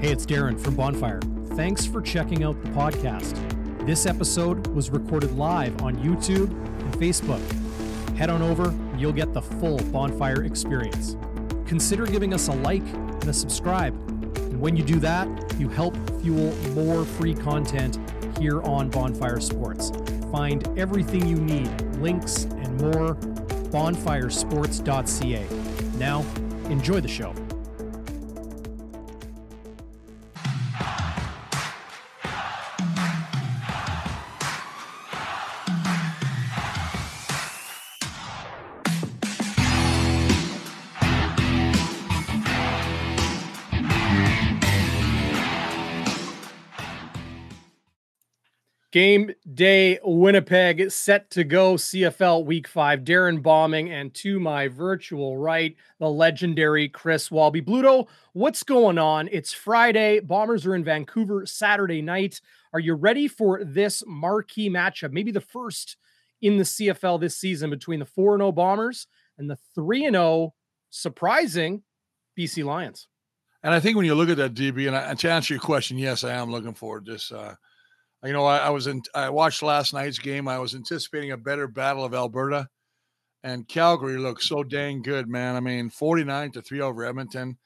Hey, it's Darren from Bonfire. Thanks for checking out the podcast. This episode was recorded live on YouTube and Facebook. Head on over, and you'll get the full Bonfire experience. Consider giving us a like and a subscribe. And when you do that, you help fuel more free content here on Bonfire Sports. Find everything you need, links and more, bonfiresports.ca. Now, enjoy the show. Game day Winnipeg set to go CFL week five. Darren Bombing and to my virtual right, the legendary Chris Walby. Bluto, what's going on? It's Friday. Bombers are in Vancouver Saturday night. Are you ready for this marquee matchup? Maybe the first in the CFL this season between the 4 0 Bombers and the 3 0 surprising BC Lions. And I think when you look at that DB, and, to answer your question, yes, I am looking forward to this. Uh, you know, I, I, was in. I watched last night's game. I was anticipating a better battle of Alberta, and Calgary looked so dang good, man. I mean, forty-nine to three over Edmonton.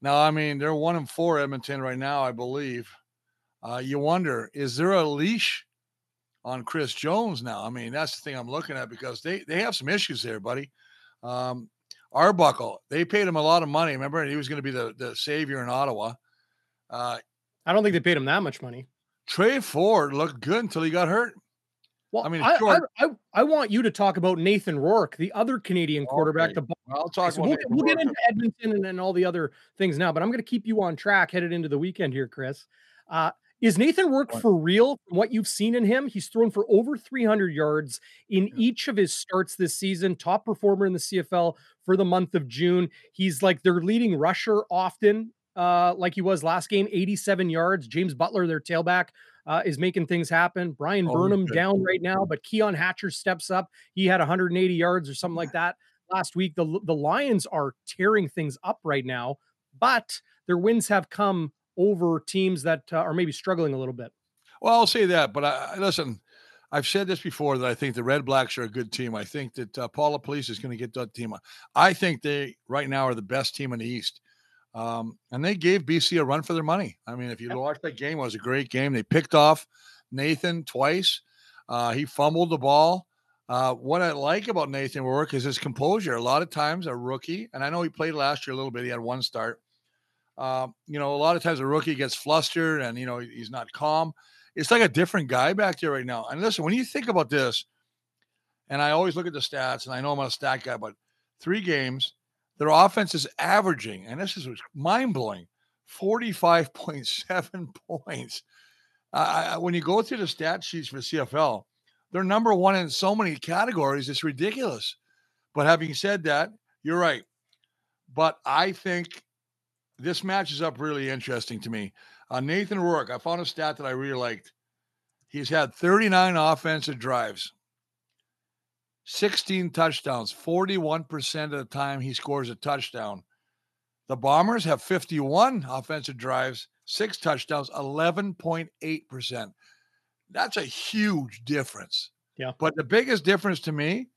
Now, I mean, they're one and four Edmonton right now, I believe. Uh, you wonder, is there a leash on Chris Jones now? I mean, that's the thing I'm looking at because they they have some issues there, buddy. Um, Arbuckle, they paid him a lot of money. Remember, he was going to be the the savior in Ottawa. Uh, I don't think they paid him that much money. Tre Ford looked good until he got hurt. Well, I mean, I, I, I, I, want you to talk about Nathan Rourke, the other Canadian quarterback. The I'll talk so we'll, we'll get into Edmonton and, and, all the other things now, but I'm going to keep you on track headed into the weekend here, Chris. Uh, is Nathan Rourke for real? From what you've seen in him, he's thrown for over 300 yards in each of his starts this season. Top performer in the CFL for the month of June. He's like their leading rusher often uh, like he was last game, 87 yards. James Butler, their tailback, uh, is making things happen. Bryan oh, Burnham good. down right now, but Keon Hatcher steps up. He had 180 yards or something like that last week. The, the Lions are tearing things up right now, but their wins have come over teams that uh, are maybe struggling a little bit. Well, I'll say that, but I, listen, I've said this before that I think the Red Blacks are a good team. I think that uh, Paul LaPolice is going to get that team. I think they right now are the best team in the East. Um, and they gave BC a run for their money. I mean, if you yep. watch that game, it was a great game. They picked off Nathan twice. Uh, he fumbled the ball. Uh, what I like about Nathan Rourke is his composure. A lot of times, a rookie, and I know he played last year a little bit. He had one start. Uh, you know, a lot of times a rookie gets flustered and you know he's not calm. It's like a different guy back there right now. And listen, when you think about this, and I always look at the stats, and I know I'm a stat guy, but three games, their offense is averaging, and this is mind blowing, 45.7 points. Uh, when you go through the stat sheets for CFL, they're number one in so many categories. It's ridiculous. But having said that, you're right. But I think this matches up really interesting to me. Uh, Nathan Rourke, I found a stat that I really liked. He's had 39 offensive drives. 16 touchdowns, 41% of the time he scores a touchdown. The Bombers have 51 offensive drives, six touchdowns, 11.8%. That's a huge difference. Yeah. But the biggest difference to me,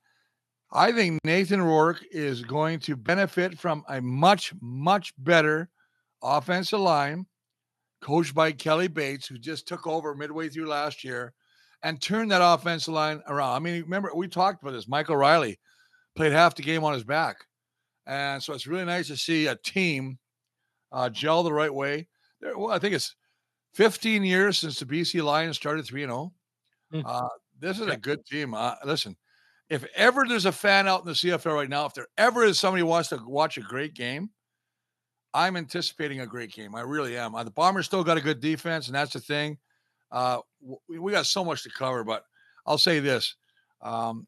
I think Nathan Rourke is going to benefit from a much, much better offensive line coached by Kelly Bates, who just took over midway through last year and turn that offensive line around. I mean, remember we talked about this. Michael Reilly played half the game on his back, and so it's really nice to see a team uh, gel the right way. There, well, I think it's 15 years since the BC Lions started 3 and 0. Mm. Uh, this is a good team. Uh, listen, if ever there's a fan out in the CFL right now, if there ever is somebody who wants to watch a great game, I'm anticipating a great game. I really am. Uh, the Bombers still got a good defense, and that's the thing. Uh, we, we got so much to cover, but I'll say this: um,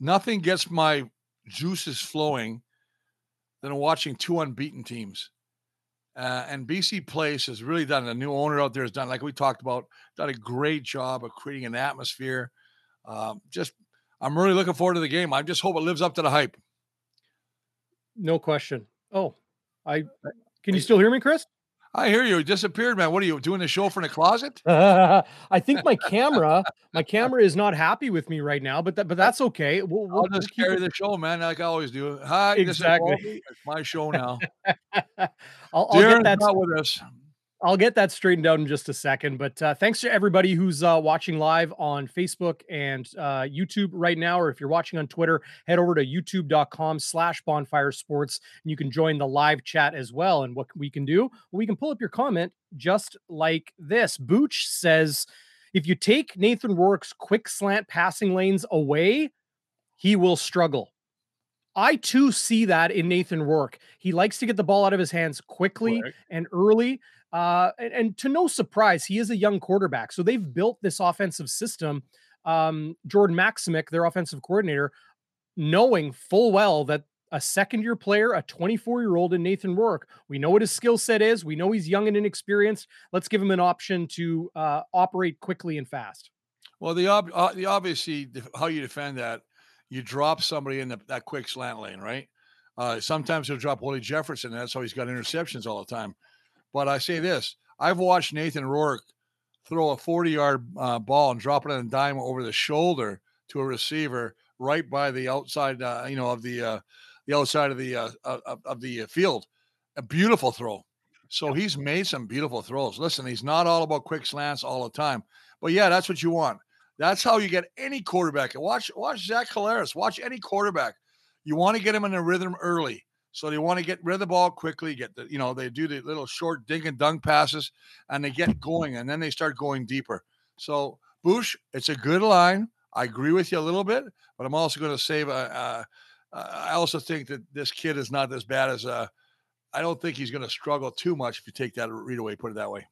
nothing gets my juices flowing than watching two unbeaten teams. Uh, and BC Place has really done. A new owner out there has done, like we talked about, done a great job of creating an atmosphere. Um, just, I'm really looking forward to the game. I just hope it lives up to the hype. No question. Oh, I Can you still hear me, Chris? I hear you. You disappeared, man. What are you doing the show from the closet? Uh, I think my camera, my camera is not happy with me right now, but that, but that's okay. We'll, we'll just carry the show, man, like I always do. Hi, exactly. It's my show now. I'll, I'll get that not with us. I'll get that straightened out in just a second. But uh, thanks to everybody who's uh, watching live on Facebook and uh, YouTube right now, or if you're watching on Twitter, head over to youtube.com slash bonfire sports and you can join the live chat as well. And what we can do, well, we can pull up your comment just like this. Booch says, if you take Nathan Rourke's quick slant passing lanes away, he will struggle. I too see that in Nathan Rourke. He likes to get the ball out of his hands quickly right. and early. Uh, and, and, to no surprise, he is a young quarterback. So they've built this offensive system. Um, Jordan Maksymic, their offensive coordinator, knowing full well that a second year player, a 24 year old in Nathan Rourke, we know what his skill set is. We know he's young and inexperienced. Let's give him an option to uh, operate quickly and fast. Well, the, ob- uh, the obviously how you defend that, you drop somebody in the, that quick slant lane, right? Uh, sometimes he'll drop Willie Jefferson. And that's how he's got interceptions all the time. But I say this I've watched Nathan Rourke throw a 40 yard uh, ball and drop it on a dime over the shoulder to a receiver right by the outside, uh, you know, of the uh, the outside of the uh, of, of, the field. A beautiful throw. So he's made some beautiful throws. Listen, he's not all about quick slants all the time, but yeah, that's what you want. That's how you get any quarterback. Watch watch Zach Collaros. Watch any quarterback. You want to get him in a rhythm early. So they want to get rid of the ball quickly, get the, you know, they do the little short dink and dunk passes and they get going and then they start going deeper. So Bush, it's a good line. I agree with you a little bit, but I'm also going to save a, I also think that this kid is not as bad as uh, I don't think he's going to struggle too much if you take that read away, put it that way.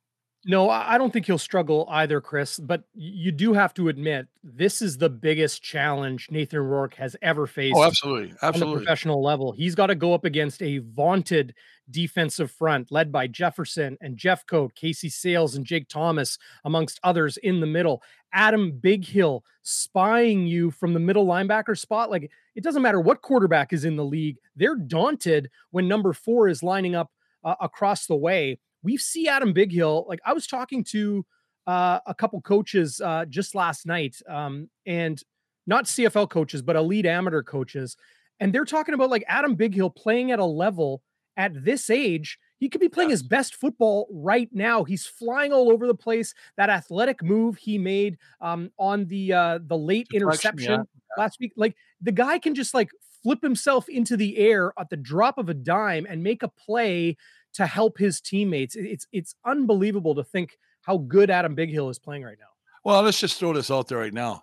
No, I don't think he'll struggle either, Chris. But you do have to admit this is the biggest challenge Nathan Rourke has ever faced. Oh, absolutely, absolutely. On the professional level, he's got to go up against a vaunted defensive front led by Jefferson and Jeffcoat, Casey Sayles, and Jake Thomas, amongst others in the middle. Adam Bighill spying you from the middle linebacker spot. Like it doesn't matter what quarterback is in the league; they're daunted when number four is lining up uh, across the way we see Adam Bighill. Like I was talking to uh, a couple coaches uh, just last night, um, and not CFL coaches, but elite amateur coaches, and they're talking about like Adam Bighill playing at a level at this age. He could be playing yes. his best football right now. He's flying all over the place. That athletic move he made um, on the uh, the late interception yeah. last week, like the guy can just like flip himself into the air at the drop of a dime and make a play to help his teammates. It's it's unbelievable to think how good Adam Bighill is playing right now. Well, let's just throw this out there right now.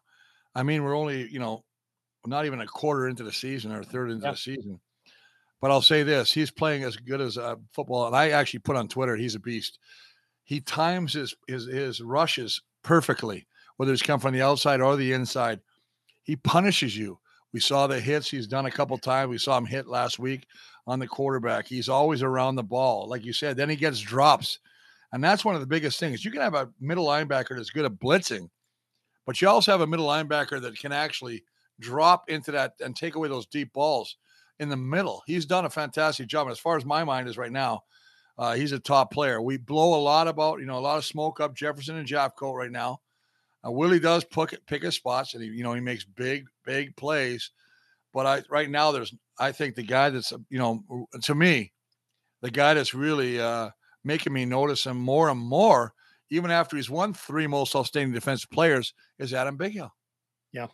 I mean, we're only, you know, not even a quarter into the season or third into the season. But I'll say this: he's playing as good as uh, football. And I actually put on Twitter, he's a beast. He times his his his rushes perfectly, whether it's come from the outside or the inside. He punishes you. We saw the hits he's done a couple times. We saw him hit last week on the quarterback. He's always around the ball, like you said. Then he gets drops, and that's one of the biggest things. You can have a middle linebacker that's good at blitzing, but you also have a middle linebacker that can actually drop into that and take away those deep balls in the middle. He's done a fantastic job. And as far as my mind is right now, uh, he's a top player. We blow a lot about, you know, a lot of smoke up Jefferson and Jeffcoat right now. Uh, Willie does pick, pick his spots, and he, you know, he makes big, big plays. But I right now, there's I think the guy that's you know to me, the guy that's really uh, making me notice him more and more, even after he's won three most outstanding defensive players, is Adam Bighill. Yeah,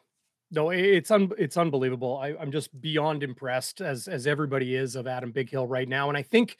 no, it's un- it's unbelievable. I, I'm just beyond impressed as as everybody is of Adam Bighill right now, and I think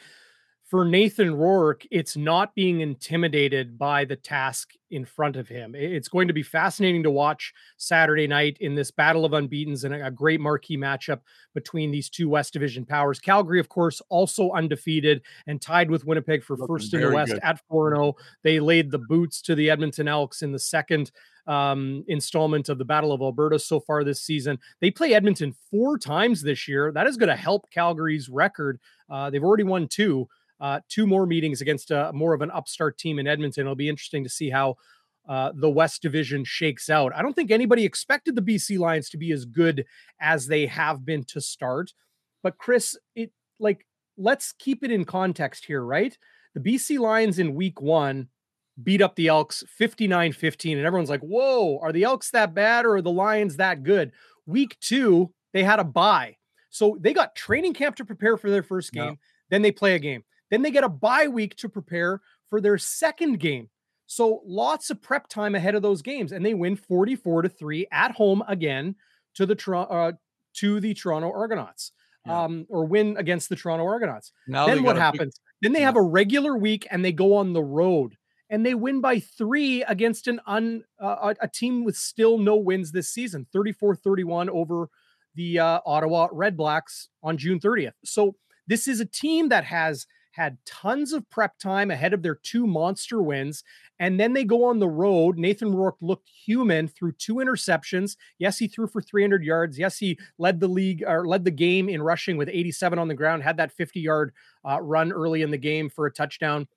for Nathan Rourke, it's not being intimidated by the task in front of him. It's going to be fascinating to watch Saturday night in this battle of unbeatens and a great marquee matchup between these two West Division powers. Calgary, of course, also undefeated and tied with Winnipeg for Looking first in the West good. at 4 0. They laid the boots to the Edmonton Elks in the second um, installment of the Battle of Alberta so far this season. They play Edmonton four times this year. That is going to help Calgary's record. Uh, they've already won two uh, two more meetings against a, more of an upstart team in Edmonton. It'll be interesting to see how uh, the West Division shakes out. I don't think anybody expected the BC Lions to be as good as they have been to start, but Chris, it like let's keep it in context here, right? The BC Lions in week one beat up the Elks 59 15. And everyone's like, whoa, are the Elks that bad or are the Lions that good? Week two, they had a bye. So they got training camp to prepare for their first game. Yeah. Then they play a game. Then they get a bye week to prepare for their second game. So lots of prep time ahead of those games. And they win 44 to 3 at home again to the uh, to the Toronto Argonauts. Yeah. Um, or win against the Toronto Argonauts. Now then what happens? Then they yeah. have a regular week and they go on the road and they win by three against an un uh, a team with still no wins this season 34-31 over the uh, ottawa red blacks on june 30th so this is a team that has had tons of prep time ahead of their two monster wins and then they go on the road nathan rourke looked human through two interceptions yes he threw for 300 yards yes he led the league or led the game in rushing with 87 on the ground had that 50 yard uh, run early in the game for a touchdown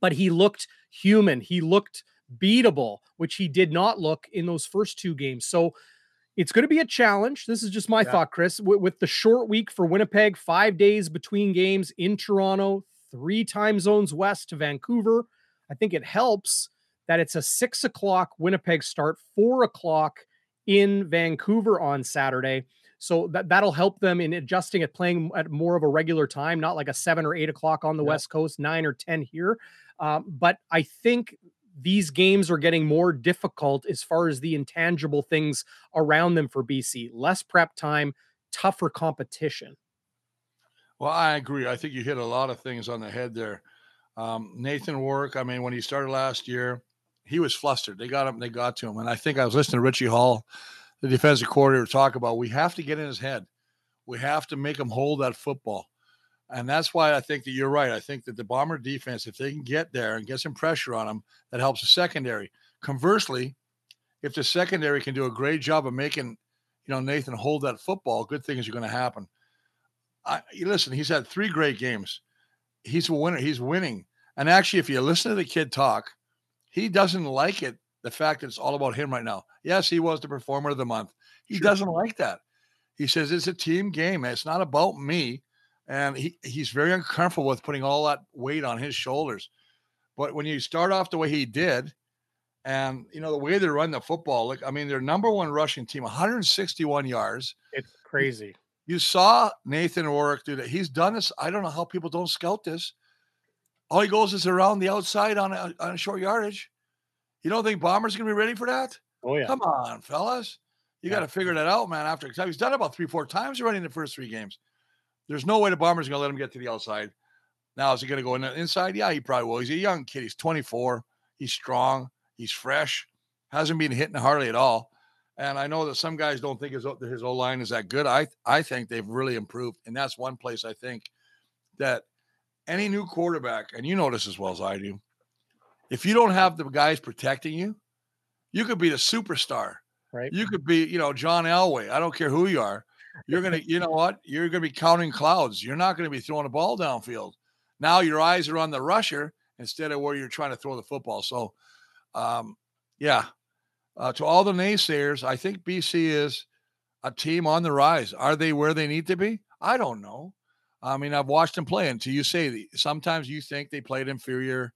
but he looked human. He looked beatable, which he did not look in those first two games. So it's going to be a challenge. This is just my yeah. thought, Chris. With, with, the short week for Winnipeg, five days between games in Toronto, three time zones west to Vancouver, I think it helps that it's a six o'clock Winnipeg start, four o'clock in Vancouver on Saturday. So that, that'll help them in adjusting at playing at more of a regular time, not like a seven or eight o'clock on the. West Coast, nine or 10 here. Um, but I think these games are getting more difficult as far as the intangible things around them for BC. Less prep time, tougher competition. Well, I agree. I think you hit a lot of things on the head there. Um, Nathan Rourke, I mean, when he started last year, he was flustered. They got him, they got to him. And I think I was listening to Richie Hall, the defensive coordinator, talk about we have to get in his head. We have to make him hold that football. And that's why I think that you're right. I think that the Bomber defense, if they can get there and get some pressure on them, that helps the secondary. Conversely, if the secondary can do a great job of making, you know, Nathan hold that football, good things are going to happen. I, listen, he's had three great games. He's a winner. He's winning. And actually, if you listen to the kid talk, he doesn't like it. The fact that it's all about him right now. Yes, he was the performer of the month. He sure. doesn't like that. He says it's a team game. It's not about me and he, he's very uncomfortable with putting all that weight on his shoulders. But when you start off the way he did, and you know the way they run the football, look, I mean, their number one rushing team, 161 yards. It's crazy. You saw Nathan Rourke do that. He's done this. I don't know how people don't scout this. All he goes is around the outside on a, on a short yardage. You don't think Bomber's gonna be ready for that? Oh yeah. Come on, fellas. You yeah. got to figure that out, man. After he's done about three, four times already in the first three games. There's no way the Bombers are going to let him get to the outside. Now, is he going to go in the inside? Yeah, he probably will. He's a young kid. He's 24. He's strong. He's fresh. Hasn't been hitting hardly at all. And I know that some guys don't think his his O line is that good. I I think they've really improved, and that's one place I think that any new quarterback, and you know this as well as I do, if you don't have the guys protecting you, you could be the superstar. Right. You could be, you know, John Elway. I don't care who you are you're gonna, you know what? You're gonna be counting clouds. You're not gonna be throwing a ball downfield. Now your eyes are on the rusher instead of where you're trying to throw the football. So, um, yeah. Uh, to all the naysayers, I think BC is a team on the rise. Are they where they need to be? I don't know. I mean, I've watched them play until you say the, sometimes you think they played inferior,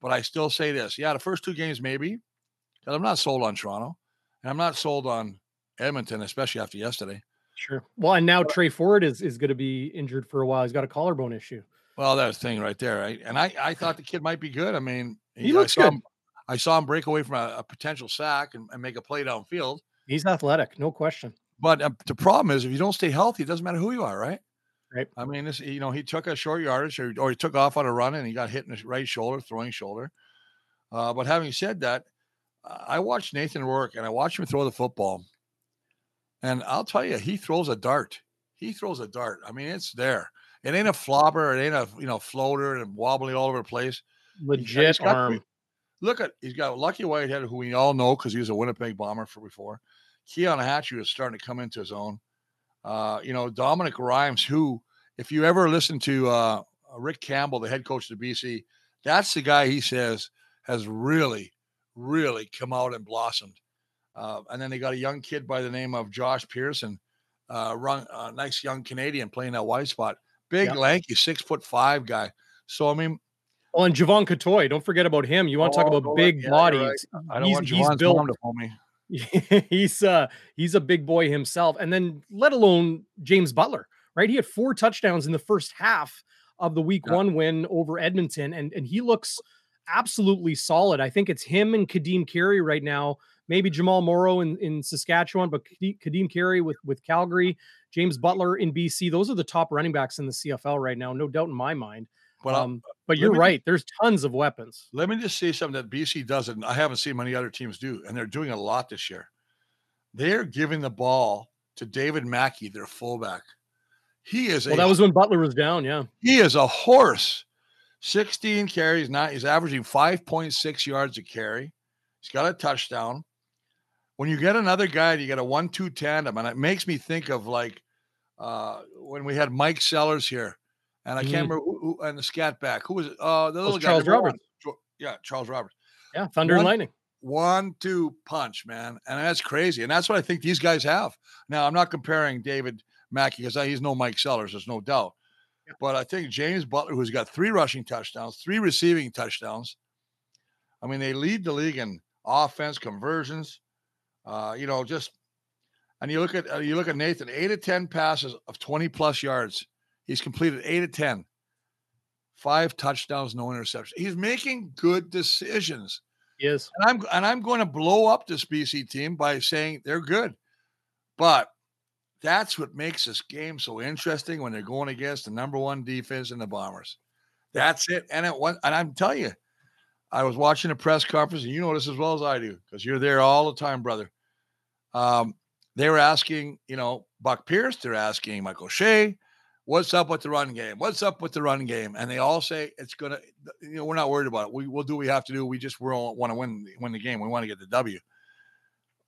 but I still say this. Yeah, the first two games, maybe, because I'm not sold on Toronto and I'm not sold on Edmonton, especially after yesterday. Sure. Well, and now Tre Ford is is going to be injured for a while. He's got a collarbone issue. Well, that's the thing right there, right? And I I thought the kid might be good. I mean, he, he looks good. Him, I saw him break away from a, a potential sack and, and, make a play downfield. He's athletic, no question. But uh, the problem is, if you don't stay healthy, it doesn't matter who you are, right? Right. I mean, this you know he took a short yardage or, or he took off on a run and he got hit in the right shoulder, throwing shoulder. Uh, but having said that, I watched Nathan Rourke and I watched him throw the football. And I'll tell you, he throws a dart. He throws a dart. I mean, it's there. It ain't a flopper. It ain't a you know floater and wobbling all over the place. Legit got, arm. Look at he's got Lucky Whitehead, who we all know because he was a Winnipeg bomber for before. Keon Hatcher was starting to come into his own. Uh, you know, Dominique Rhymes, who, if you ever listen to uh, Rick Campbell, the head coach of the BC, that's the guy he says has really, really come out and blossomed. Uh, and then they got a young kid by the name of Josh Pearson, uh, run, uh, nice young Canadian playing that wide spot. big, Yep. lanky, six foot five guy. So I mean, Well, and Jevon Cottoy, don't forget about him. You want to talk Oh, about don't- big yeah, bodies? right. I don't he's, want he's Jevon's built. mom to pull me. he's uh he's a big boy himself and then let alone James Butler right he had four touchdowns in the first half of the week Yeah. 1 win over Edmonton and and he looks absolutely solid I think it's him and Kadeem Carey right now maybe Jamal Morrow in in Saskatchewan but Kadeem Carey with with Calgary James Butler in BC those are the top running backs in the CFL right now no doubt in my mind But um but you're right there's tons of weapons Let me just say something that BC doesn't. I haven't seen many other teams do, and they're doing a lot this year. They're giving the ball to David Mackie, their fullback. He is well a that was when Butler was down yeah he is a horse. 16 carries, not he's averaging 5.6 yards a carry. He's got a touchdown. When you get another guy, you get a one-two tandem, and it makes me think of like uh when we had Mike Sellers here, and I Mhm. can't remember who, who and the scat back. Who was it? Uh, the little guy. Charles number one. Roberts. Yeah, Charles Roberts. yeah Thunder and Lightning one two punch, man, and that's crazy. And that's what I think these guys have. Now, I'm not comparing David Mackie because he's no Mike Sellers, there's no doubt. But I think James Butler, who's got three rushing touchdowns, three receiving touchdowns. I mean, they lead the league in offense conversions. Uh, you know, just and you look at uh, you look at Nathan, eight of ten passes of 20 plus yards. He's completed eight of 10, five touchdowns, no interceptions. He's making good decisions. Yes, And I'm and I'm going to blow up this BC team by saying they're good. But that's what makes this game so interesting when they're going against the number one defense in the Bombers. That's it. And it was, and I'm telling you, I was watching a press conference, and you know this as well as I do, because you're there all the time, brother. Um, they were asking, you know, Buck Pierce, they're asking Michael Shea, what's up with the run game? What's up with the run game? And they all say it's gonna, you know, we're not worried about it. We will do what we have to do. We just we want to win win the game. We want to get the W.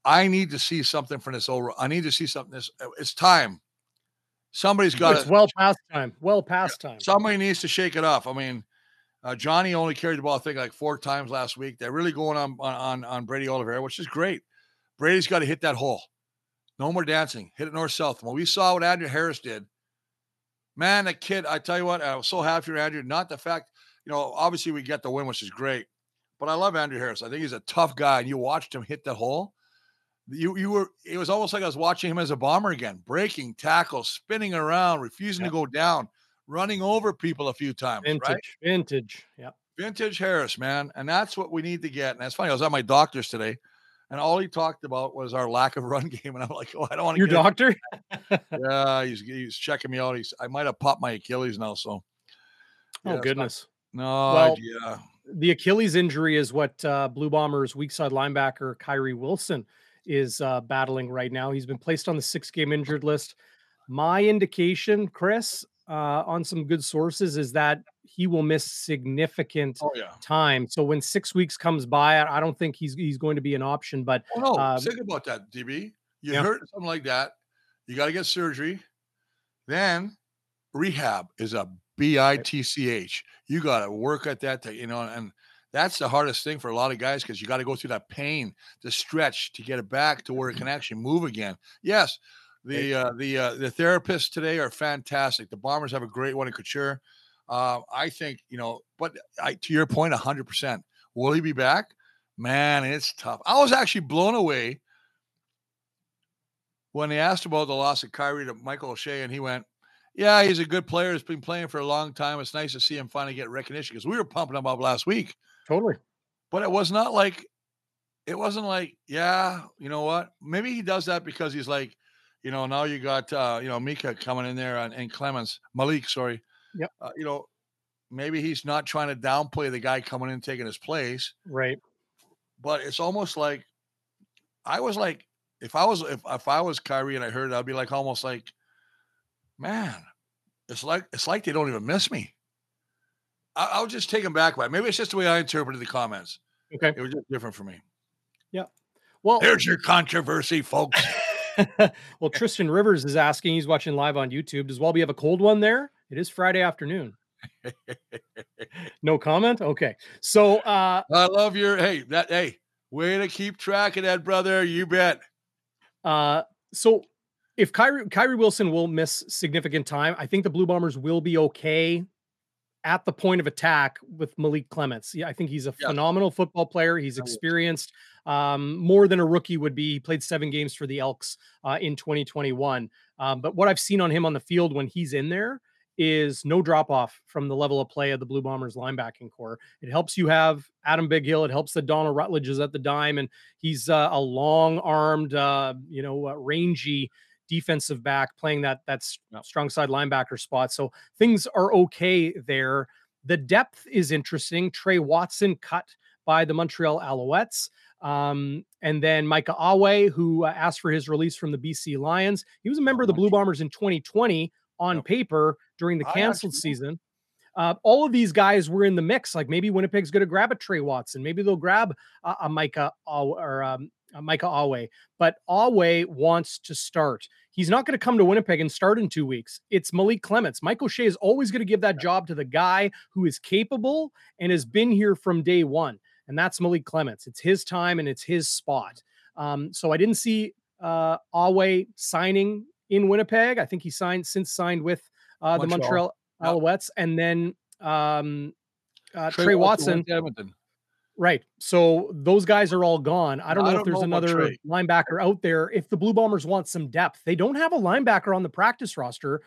I need to see something from this over. I need to see something. This it's time. Somebody's got it's well past time. Well past time. Somebody needs to shake it off. I mean, uh, Johnny only carried the ball, I think, like four times last week. They're really going on on on, on Brady Oliveira, which is great. Brady's got to hit that hole. No more dancing. Hit it north south. When we saw what Andrew Harris did, man, the kid. I tell you what, I was so happy for Andrew. Not the fact, you know, obviously we get the win, which is great. But I love Andrew Harris. I think he's a tough guy, and you watched him hit that hole. You you were. It was almost like I was watching him as a bomber again, breaking tackles, spinning around, refusing Yep. to go down, running over people a few times. Vintage, Right? vintage. Yeah. Vintage Harris, man. And that's what we need to get. And that's funny. I was at my doctor's today, and all he talked about was our lack of run game. And I'm like, oh, I don't want to Your doctor? Yeah, he's he's checking me out. He's I might have popped my Achilles now. So oh yeah, it's not- goodness. no, Well, yeah. The Achilles injury is what uh, Blue Bombers weak side linebacker Kyrie Wilson is uh, battling right now. He's been placed on the six game injured list. My indication, Chris, uh, on some good sources, is that he will miss significant Oh yeah. time. So when six weeks comes by, I don't think he's he's going to be an option. But Oh no, Um, think about that, DB. You yeah. hurt something like that, you got to get surgery. Then rehab is a B I T C H. You got to work at that, to, you know, and that's the hardest thing for a lot of guys because you got to go through that pain, the stretch to get it back to where it can actually move again. Yes, the uh, the uh, the therapists today are fantastic. The Bombers have a great one in Couture. Uh, I think you know, but I, to your point, hundred percent. Will he be back? Man, it's tough. I was actually blown away when they asked about the loss of Kyrie to Michael O'Shea, and he went, "Yeah, he's a good player. He's been playing for a long time. It's nice to see him finally get recognition because we were pumping him up last week, totally. but it was not like, it wasn't like, yeah, you know what? Maybe he does that because he's like, you know, now you got, uh, you know, Mika coming in there and, and Clements Malik, sorry, Yep. uh, you know." Maybe he's not trying to downplay the guy coming in taking his place Right. but it's almost like I was like, if I was if, if I was Kyrie and I heard it, I'd be like almost like, man, it's like it's like they don't even miss me. I, I was just taken back by it. Maybe it's just the way I interpreted the comments. Okay. It was just different for me. Yeah. Well, There's your controversy, folks. well, Tristan Rivers is asking. He's watching live on YouTube. Does Walby have a cold one there? It is Friday afternoon. no comment. Okay. So, uh, I love your hey that hey way to keep track of that, brother. You bet. uh, so if Kyrie, Kyrie Wilson will miss significant time, I think the Blue Bombers will be okay at the point of attack with Malik Clements. Yeah, I think he's a yeah. phenomenal football player. He's experienced um, more than a rookie would be. He played seven games for the Elks uh, in 2021. Um, but what I've seen on him on the field when he's in there is no drop off from the level of play of the Blue Bombers linebacking core. It helps you have Adam Bighill. It helps that Donald Rutledge is at the dime and he's uh, a long armed, uh, you know, uh, rangy defensive back playing that that strong side linebacker spot. So things are okay there. The depth is interesting. Tre Watson cut by the Montreal Alouettes. Um, and then Micah Awe, who uh, asked for his release from the BC Lions. He was a member of the Blue Bombers in 2020 on paper during the canceled season. Uh, all of these guys were in the mix. Like maybe Winnipeg's going to grab a Tre Watson. Maybe they'll grab a, a Micah or um, a Micah Awe. But Awe wants to start. He's not going to come to Winnipeg and start in two weeks. It's Malik Clements. Mike O'Shea is always going to give that job to the guy who is capable and has been here from day one. And that's Malik Clements. It's his time and it's his spot. Um, so I didn't see uh, Awe signing in Winnipeg. I think he signed since signed with uh, the Montreal Alouettes, and then um, uh, Tre, Tre Watson. Watson right. So those guys are all gone. I don't know don't if there's another linebacker out there. If the Blue Bombers want some depth, they don't have a linebacker on the practice roster.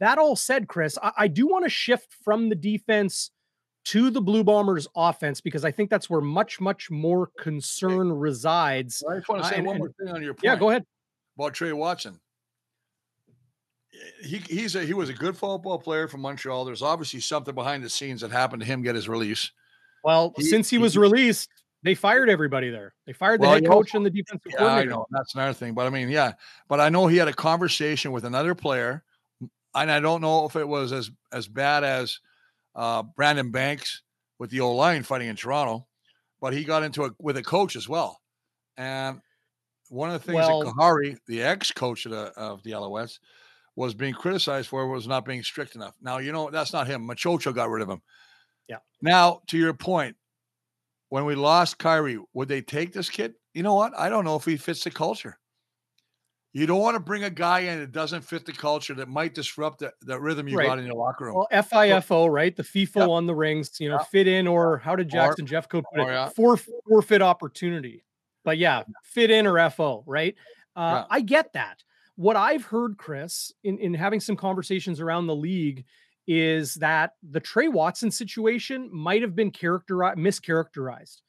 That all said, Chris, I, I do want to shift from the defense to the Blue Bombers offense because I think that's where much, much more concern resides. I just want to say uh, one and, more thing on your point. Yeah, go ahead. About Tre Watson he he's a he was a good football player from Montreal. There's obviously something behind the scenes that happened to him get his release. Well, he, since he, he was released, they fired everybody there. They fired the well, head coach and the defensive yeah, coordinator. I know that's another thing, but I mean, yeah, but I know he had a conversation with another player, and I don't know if it was as as bad as uh, Brandon Banks with the O line fighting in Toronto, but he got into it with a coach as well, and one of the things well, that Khari, the ex coach of the of the Alouettes, was being criticized for was not being strict enough. Now, you know, that's not him. Maciocia got rid of him. Yeah. Now, to your point, when we lost Kyrie, would they take this kid? You know what? I don't know if he fits the culture. You don't want to bring a guy in that doesn't fit the culture that might disrupt the, the rhythm you right. got in your locker room. Well, FIFO, right? The FIFO yeah. on the rings, you know, yeah. fit in or how did Jackson or, Jeffcoat put it? Yeah. For, forfeit opportunity. But yeah, fit in or FO, right? Uh, I get that what I've heard, Chris, in, in having some conversations around the league, is that the Tre Watson situation might have been characterized mischaracterized.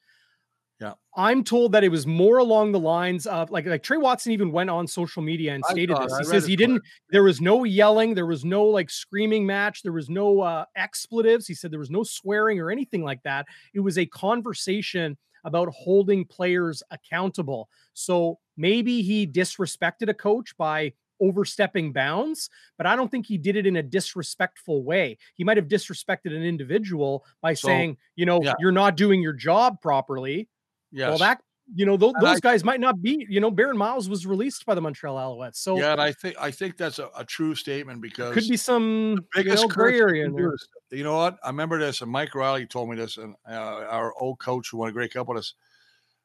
Yeah. I'm told that it was more along the lines of like like Tre Watson even went on social media and stated this. He says he didn't there was no yelling, there was no like screaming match, there was no uh expletives. He said there was no swearing or anything like that. It was a conversation about holding players accountable. So maybe he disrespected a coach by overstepping bounds, but I don't think he did it in a disrespectful way. He might have disrespected an individual by so, saying, you know, yeah. you're not doing your job properly. Yes. Well, that you know, those, those I, guys might not be, you know, Barron Miles was released by the Montreal Alouettes. So yeah, and I think I think that's a, a true statement because could be some biggest you know, gray area in there. You know what? I remember this, and Mike Riley told me this, and uh, our old coach who won a Grey Cup with us.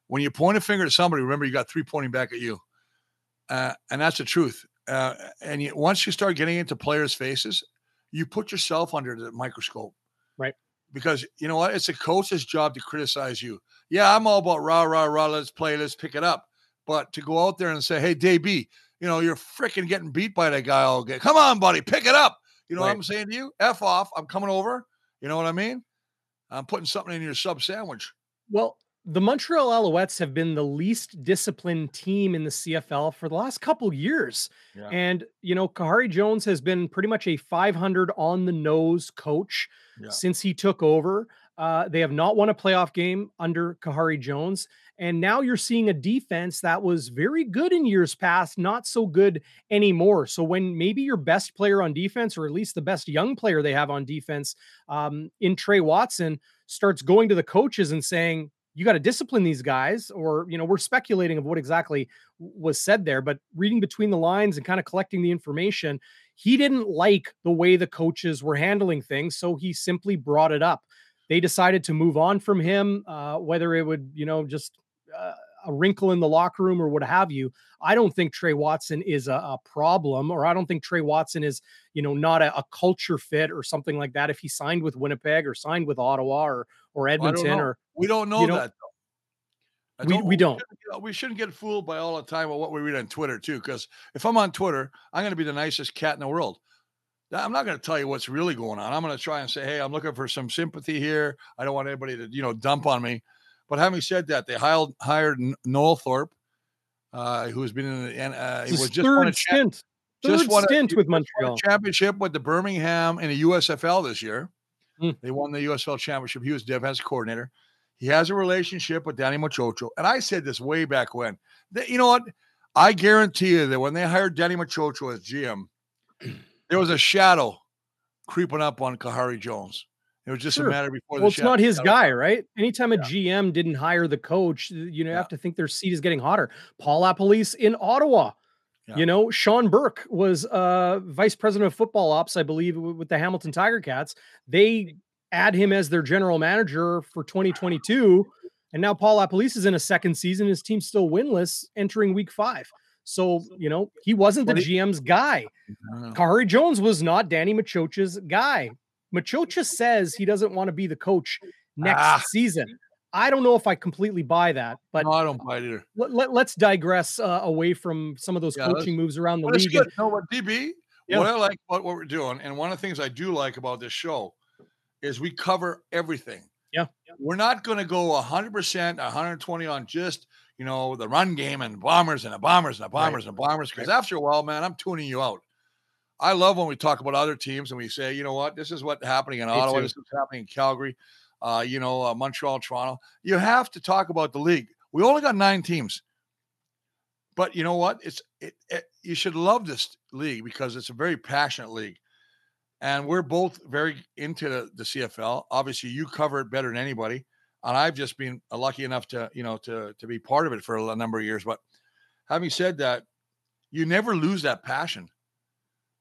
When you point a finger at somebody, remember you got three pointing back at you, uh, and that's the truth. Uh, and you, once you start getting into players' faces, you put yourself under the microscope, right? Because you know what? It's a coach's job to criticize you yeah, I'm all about rah, rah, rah, let's play, let's pick it up. But to go out there and say, hey, DB, you know, you're freaking getting beat by that guy all game. Come on, buddy, pick it up. You know right. what I'm saying to you? F off. I'm coming over. You know what I mean? I'm putting something in your sub sandwich. Well, the Montreal Alouettes have been the least disciplined team in the CFL for the last couple years. Yeah. And, you know, Khari Jones has been pretty much a 500 on the nose coach yeah. since he took over. Uh, they have not won a playoff game under Khari Jones. And now you're seeing a defense that was very good in years past, not so good anymore. So when maybe your best player on defense, or at least the best young player they have on defense um, in Tre Watson, starts going to the coaches and saying, you got to discipline these guys or you know we're speculating of what exactly was said there but reading between the lines and kind of collecting the information he didn't like the way the coaches were handling things so he simply brought it up they decided to move on from him, uh, whether it would, you know, just uh, a wrinkle in the locker room or what have you. I don't think Tre Watson is a, a problem, or I don't think Tre Watson is, you know, not a, a, culture fit or something like that. If he signed with Winnipeg or signed with Ottawa or or Edmonton, or we don't know, that. We, don't, we don't. We shouldn't, we shouldn't get fooled by all the time of what we read on Twitter too. Because if I'm on Twitter, I'm going to be the nicest cat in the world. I'm not going to tell you what's really going on. I'm going to try and say, hey, I'm looking for some sympathy here. I don't want anybody to, you know, dump on me. But having said that, they hired hired Noel Thorpe, uh, who has been in the uh, he was just third stint, third just won stint a, with Montreal championship with the Birmingham in the USFL this year. Mm. They won the USL championship. He was defense coordinator. He has a relationship with Danny Maciocia. And I said this way back when. That, you know what? I guarantee you that when they hired Danny Maciocia as GM, there was a shadow creeping up on Khari Jones. It was just sure. a matter before. Well, it's not his guy, right? Anytime a yeah. GM didn't hire the coach, you know, yeah. have to think their seat is getting hotter. Paul LaPolice in Ottawa. Yeah. You know, Shawn Burke was uh, vice president of football ops, I believe, with the Hamilton Tiger Cats. They add him as their general manager for 2022. And now Paul LaPolice is in a second season. His team's still winless entering week five. So, you know, he wasn't the GM's guy. Khari Jones was not Danny Maciocia's guy. Maciocia says he doesn't want to be the coach next ah. season. I don't know if I completely buy that, but no, I don't buy it either. Let, us let, digress uh, away from some of those yeah, coaching moves around the league. Good. No, what DB, yeah. what I like about what we're doing, and one of the things I do like about this show is we cover everything. Yeah. We're not going to go 100%, 120 on just, you know, the run game and bombers and the bombers and the bombers right. and bombers. Because right. after a while, man, I'm tuning you out. I love when we talk about other teams and we say, you know what, this is what's happening in Me Ottawa, too. this is happening in Calgary, uh, you know, uh, Montreal, Toronto. You have to talk about the league. We only got nine teams, but you know what? It's it, it, you should love this league because it's a very passionate league, and we're both very into the, the CFL. Obviously, you cover it better than anybody, and I've just been lucky enough to you know to to be part of it for a number of years. But having said that, you never lose that passion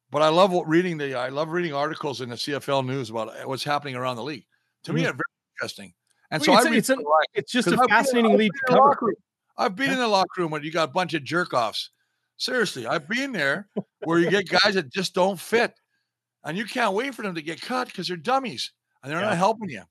but I love what reading the I love reading articles in the CFL news about what's happening around the league. To mm-hmm. me, very interesting. And well, so it's, I it's, it's just a fascinating been, league to cover. I've been in the locker room when you got a bunch of jerk offs. Seriously, I've been there where you get guys that just don't fit, and you can't wait for them to get cut because they're dummies and they're yeah. not helping you.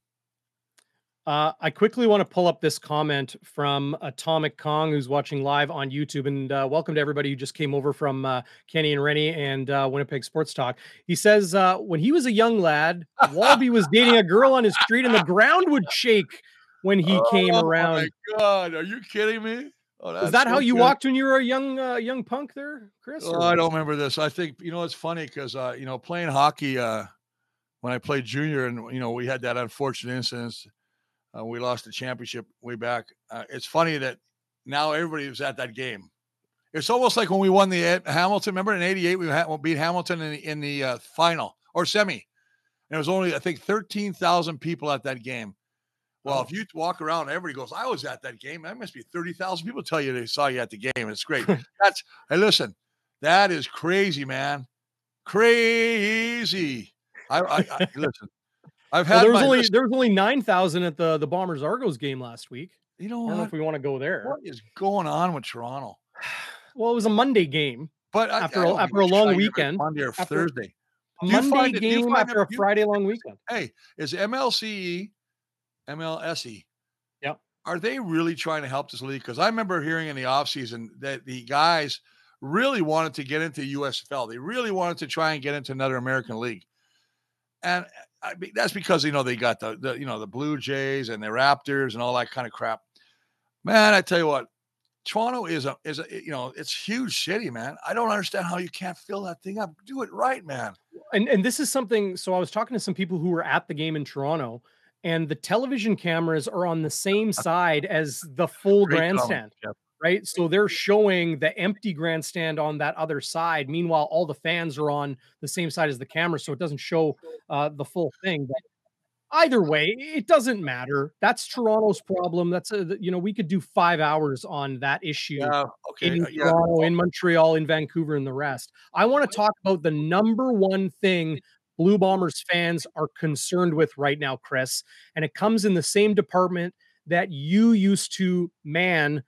Uh, I quickly want to pull up this comment from Atomic Kong, who's watching live on YouTube. And uh, welcome to everybody who just came over from uh, Kenny and Rennie and uh, Winnipeg Sports Talk. He says, uh, when he was a young lad, Walby was dating a girl on his street and the ground would shake when he oh, came around. Oh, my God. Are you kidding me? Oh, Is that so how you good. walked when you were a young uh, young punk there, Chris? Oh, I don't remember this. I think, you know, it's funny because, you know, playing hockey when I played junior and, you know, we had that unfortunate incident uh, we lost the championship way back. Uh, it's funny that now everybody was at that game. It's almost like when we won the Hamilton. Remember in '88 we had, beat Hamilton in the, in the uh, final or semi. And it was only I think thirteen thousand people at that game. Well, oh. if you walk around, everybody goes, "I was at that game." That must be thirty thousand people tell you they saw you at the game. It's great. That's hey, listen, that is crazy, man, crazy. I, I, I listen. I've had well, there was only there was only nine thousand at the the Bombers Argos game last week. You know, I don't know if we want to go there. What is going on with Toronto? Well, it was a Monday game, but after I, after a long weekend, Monday or after, Thursday, Monday game after a Friday long weekend. Hey, is MLCE, MLSE? Yeah, are they really trying to help this league? Because I remember hearing in the offseason that the guys really wanted to get into USFL. They really wanted to try and get into another American league. And I mean, that's because you know they got the, the you know the Blue Jays and the Raptors and all that kind of crap. Man, I tell you what, Toronto is a is a eh, you know it's huge city, man. I don't understand how you can't fill that thing up. Do it right, man. And and this is something. So I was talking to some people who were at the game in Toronto, and the television cameras are on the same side as the full Great grandstand. Yep right? So they're showing the empty grandstand on that other side. Meanwhile, all the fans are on the same side as the camera, so it doesn't show uh, the full thing. But either way, it doesn't matter. That's Toronto's problem. That's a, you know we could do five hours on that issue. Yeah, okay. In uh, yeah. Toronto, in Montreal, in Vancouver, and the rest. I want to talk about the number one thing Blue Bombers fans are concerned with right now, Chris, and it comes in the same department that you used to man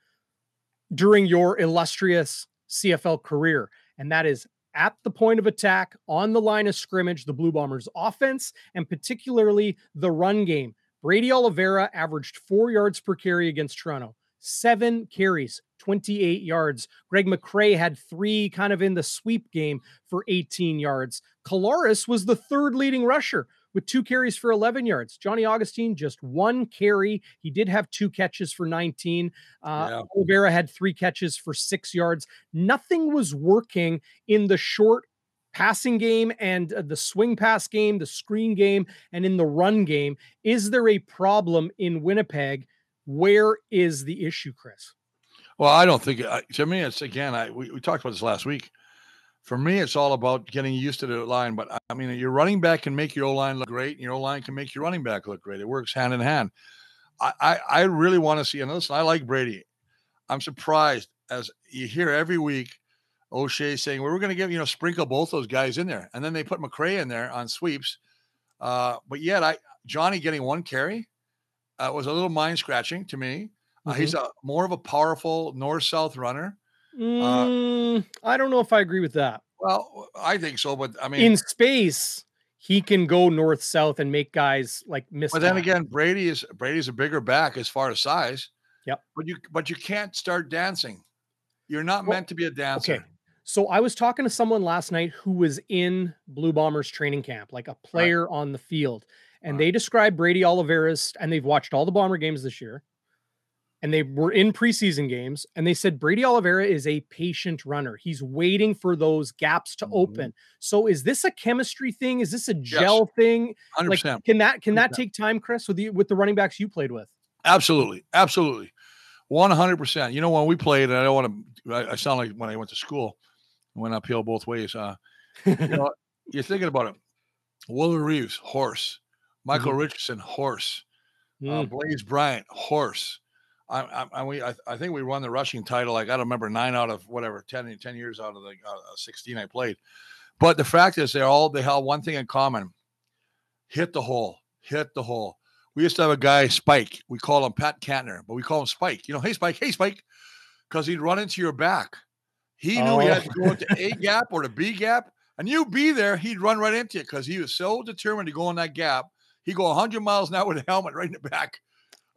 during your illustrious CFL career, and that is at the point of attack on the line of scrimmage, the Blue Bombers offense, and particularly the run game. Brady Oliveira averaged four yards per carry against Toronto, seven carries, 28 yards. Greg McCrae had three kind of in the sweep game for 18 yards. Collaros was the third leading rusher with two carries for 11 yards. Johnny Augustine, just one carry. He did have two catches for 19. Uh, yeah. Oliveira had three catches for six yards. Nothing was working in the short passing game and uh, the swing pass game, the screen game, and in the run game. Is there a problem in Winnipeg? Where is the issue, Chris? Well, I don't think uh, to me it's again. I we, we talked about this last week. For me, it's all about getting used to the line. But I mean, your running back can make your O line look great, and your O line can make your running back look great. It works hand in hand. I I, I really want to see. And listen, I like Brady. I'm surprised as you hear every week O'Shea saying, well, we're going to give, you know, sprinkle both those guys in there. And then they put McCrae in there on sweeps. Uh, but yet, I Johnny getting one carry uh, was a little mind scratching to me. Uh, mm-hmm. He's a more of a powerful north south runner. Uh mm, I don't know if I agree with that. Well, I think so, but I mean, in space, he can go north south and make guys like miss. But then again, Brady is Brady's a bigger back as far as size. Yep. But you but you can't start dancing. You're not well, meant to be a dancer. Okay. So I was talking to someone last night who was in Blue Bombers training camp, like a player right. on the field, and right. they described Brady Oliveira's, and they've watched all the Bomber games this year, and they were in preseason games, and they said Brady Oliveira is a patient runner. He's waiting for those gaps to mm-hmm. open. So is this a chemistry thing? Is this a gel yes. thing? 100%. Like, can that can 100%. that take time, Chris, with the with the running backs you played with? Absolutely, absolutely, one hundred percent. You know when we played, and I don't want to. I sound like when I went to school I went uphill both ways. Uh, you know, you're thinking about it. Willie Reaves, horse. Michael mm-hmm. Richardson, horse. Mm. Uh, Blaise Bryant, horse. I, I, I, we, I, I, think we won the rushing title. Like I don't remember nine out of whatever 10, 10 years out of the uh, 16 I played. But the fact is, they all they have one thing in common: hit the hole, hit the hole. We used to have a guy, Spike. We call him Pat Cantner, but we call him Spike. You know, hey Spike, hey Spike, because he'd run into your back. He knew oh. he had to go into A gap or the B gap, and you be there, he'd run right into it because he was so determined to go in that gap. He'd go 100 miles an hour with a helmet right in the back.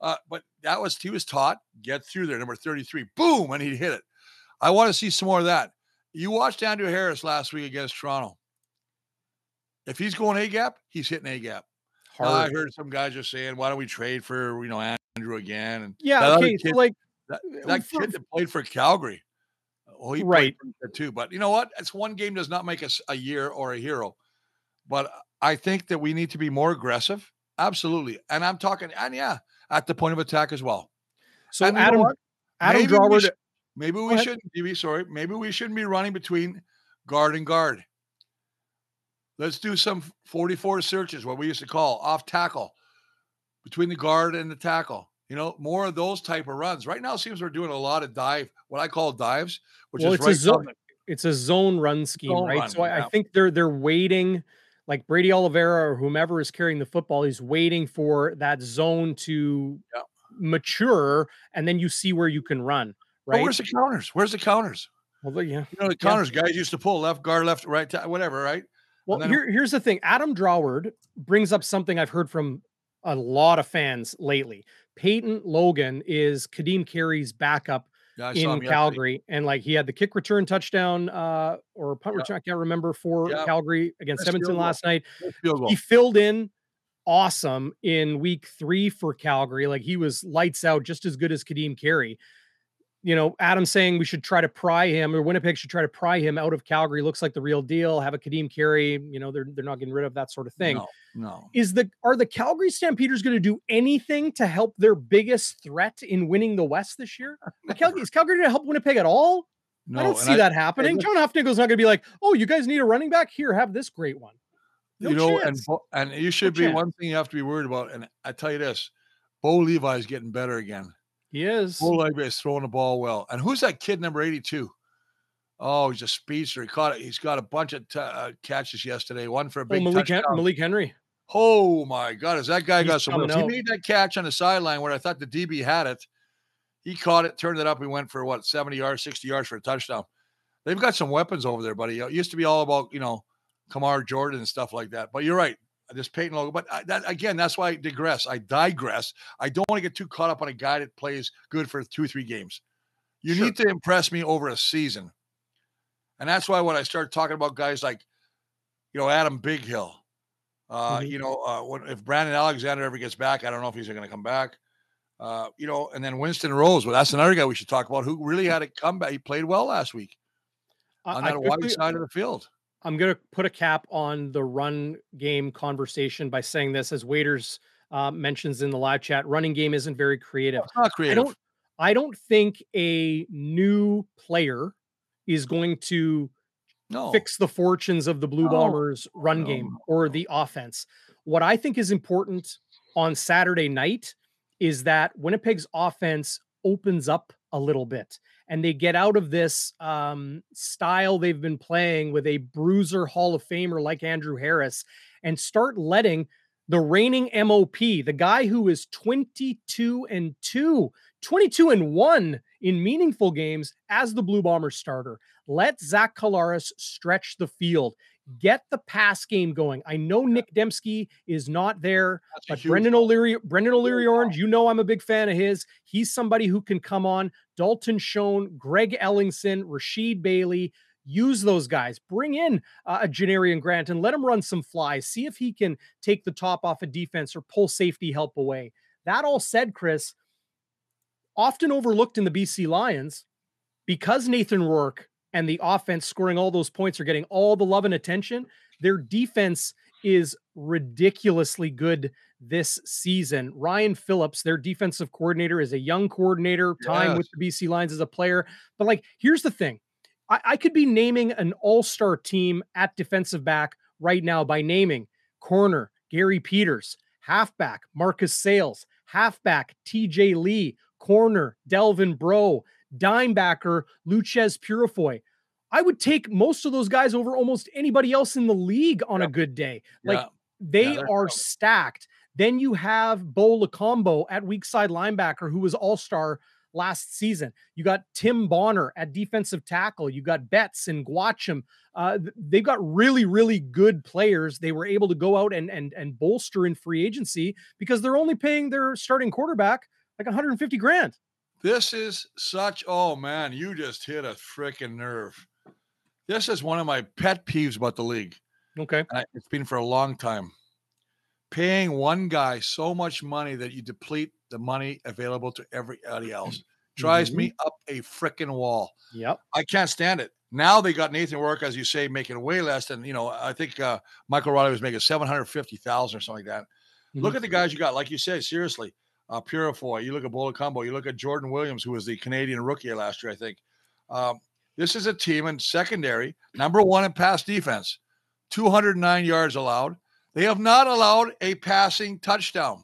Uh, but that was he was taught get through there, number 33, boom, and he'd hit it. I want to see some more of that. You watched Andrew Harris last week against Toronto. If he's going A gap, he's hitting A gap. Uh, I heard some guys just saying, "Why don't we trade for you know Andrew again?" And yeah, okay, kid, so like that, that for, kid that played for Calgary, well, he right too, but you know what? It's one game does not make us a year or a hero. But I think that we need to be more aggressive. Absolutely, and I'm talking, and yeah, at the point of attack as well. So and Adam, Adam maybe Draward, we, sh- maybe we shouldn't be sorry. Maybe we shouldn't be running between guard and guard. Let's do some 44 searches, what we used to call off tackle between the guard and the tackle. You know, more of those type of runs. Right now, seems we're doing a lot of dive, what I call dives, which well, is it's right a zone. It's a zone run scheme, zone right? Run, so yeah. I, I think they're they're waiting, like Brady Oliveira or whomever is carrying the football, he's waiting for that zone to yeah. mature, and then you see where you can run. Right? where's the counters? Where's the counters? Well, yeah, you know the counters. Yeah. Guys used to pull left guard, left, right, whatever, right? Well, here, here's the thing. Adam Draward brings up something I've heard from a lot of fans lately. Peyton Logan is Kadeem Carey's backup yeah, in Calgary, yesterday. and like he had the kick return touchdown uh, or punt yeah. return, I can't remember for yeah. Calgary against Edmonton last night. He filled in awesome in week three for Calgary. Like he was lights out, just as good as Kadeem Carey you know, Adam saying we should try to pry him or Winnipeg should try to pry him out of Calgary looks like the real deal. Have a Kadeem Carey, you know, they're they're not getting rid of that sort of thing. No, no. Is the are the Calgary Stampeders going to do anything to help their biggest threat in winning the West this year? Calgary, is Calgary going to help Winnipeg at all? No, I don't see I, that happening. John Hufnagel's not going to be like, "Oh, you guys need a running back? Here, have this great one." No you know, chance. and and you should no be chance. one thing you have to be worried about. And I tell you this, Bo Levi is getting better again. He is. Full is throwing the ball well. And who's that kid number 82? Oh, he's a speedster. He caught it. He's got a bunch of t- uh, catches yesterday. One for a oh, big oh, Malik, Hen- Malik Henry. Oh my God! Is that guy he's got some? Moves. He made that catch on the sideline where I thought the DB had it. He caught it, turned it up. He went for what, 70 yards, 60 yards for a touchdown. They've got some weapons over there, buddy. It used to be all about, you know, Kamar Jorden and stuff like that. But you're right. This Peyton Logan. But I, that, again, that's why I digress. I digress. I don't want to get too caught up on a guy that plays good for two, three games. You Sure. need to impress me over a season. And that's why when I start talking about guys like, you know, Adam Bighill, uh, Mhm. you know, uh, when, if Brandon Alexander ever gets back, I don't know if he's going to come back. Uh, you know, and then Winston Rose. Well, that's another guy we should talk about who really had a comeback. He played well last week on I that wide quickly- side of the field. I'm going to put a cap on the run game conversation by saying this, as Waiters uh, mentions in the live chat. Running game isn't very creative. Not I creative. don't. I don't think a new player is going to no. fix the fortunes of the Blue No. Bombers run No, game or the offense. What I think is important on Saturday night is that Winnipeg's offense opens up a little bit and they get out of this um, style they've been playing with a bruiser Hall of Famer like Andrew Harris and start letting the reigning MOP, the guy who is 22 and 2, 22 and 1 in meaningful games as the Blue Bomber starter. Let Zach Collaros stretch the field. Get the pass game going. I know Nick Demski is not there, That's but Brendan. O'Leary, Brendan O'Leary Orange, you know I'm a big fan of his. He's somebody who can come on. Dalton Schoen, Greg Ellingson, Rasheed Bailey. Use those guys. Bring in uh, a Janarion Grant and let him run some flies. See if he can take the top off a defense or pull safety help away. That all said, Chris, often overlooked in the BC Lions because Nathan Rourke and the offense scoring all those points are getting all the love and attention. Their defense is ridiculously good this season. Ryan Phillips, their defensive coordinator, is a young coordinator, time with the BC Lions as a player. But like, here's the thing I, I could be naming an all star team at defensive back right now by naming corner Gary Peters, halfback Marcus Sayles, halfback TJ Lee, corner Delvin Breaux, dimebacker Luchez Purifoy. I would take most of those guys over almost anybody else in the league on a good day. Like Yeah. they they're are stacked. Then you have Bo Lokombo at weak side linebacker, who was all star last season. You got Tim Bonner at defensive tackle. You got Betts and Guacham. Uh, they've got really, really good players. They were able to go out and and and bolster in free agency because they're only paying their starting quarterback like 150 grand. This is such oh man, you just hit a freaking nerve. This is one of my pet peeves about the league. Okay. And I, it's been for a long time. Paying one guy so much money that you deplete the money available to everybody else drives me up a freaking wall. Yep. I can't stand it. Now they got Nathan Rourke, as you say, making way less than you know. I think uh, Michael Reilly was making seven hundred fifty thousand or something like that. Look Mhm. at the guys you got, like you said. Seriously, uh, Purifoy. You look at Bo Lokombo. You look at Jordan Williams, who was the Canadian rookie last year, I think. Um, this is a team in secondary, number one in pass defense, two hundred nine yards allowed. They have not allowed a passing touchdown,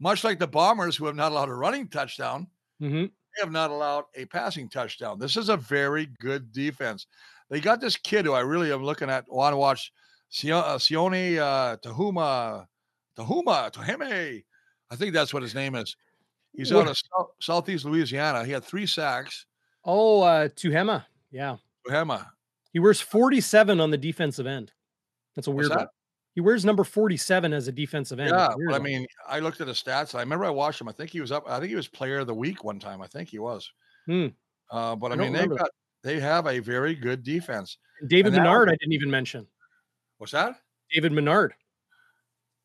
much like the Bombers, who have not allowed a running touchdown Mhm. they have not allowed a passing touchdown. This is a very good defense. They got this kid who I really am looking at, want to watch, uh, Sione uh, Tahuma, Tahuma, Tahime. I think that's what his name is. He's out of Sou- Southeast Louisiana. He had three sacks. Oh, uh, Tuhema. Yeah. Tahima. He wears 47 on the defensive end. That's a weird one. He wears number 47 as a defensive end. Yeah, but I mean, I looked at the stats. I remember I watched him. I think he was up. I think he was Player of the Week one time. I think he was. Hmm. Uh, but I, I mean, they've got they have a very good defense. David and that Menard, I didn't even mention. What's that? David Menard.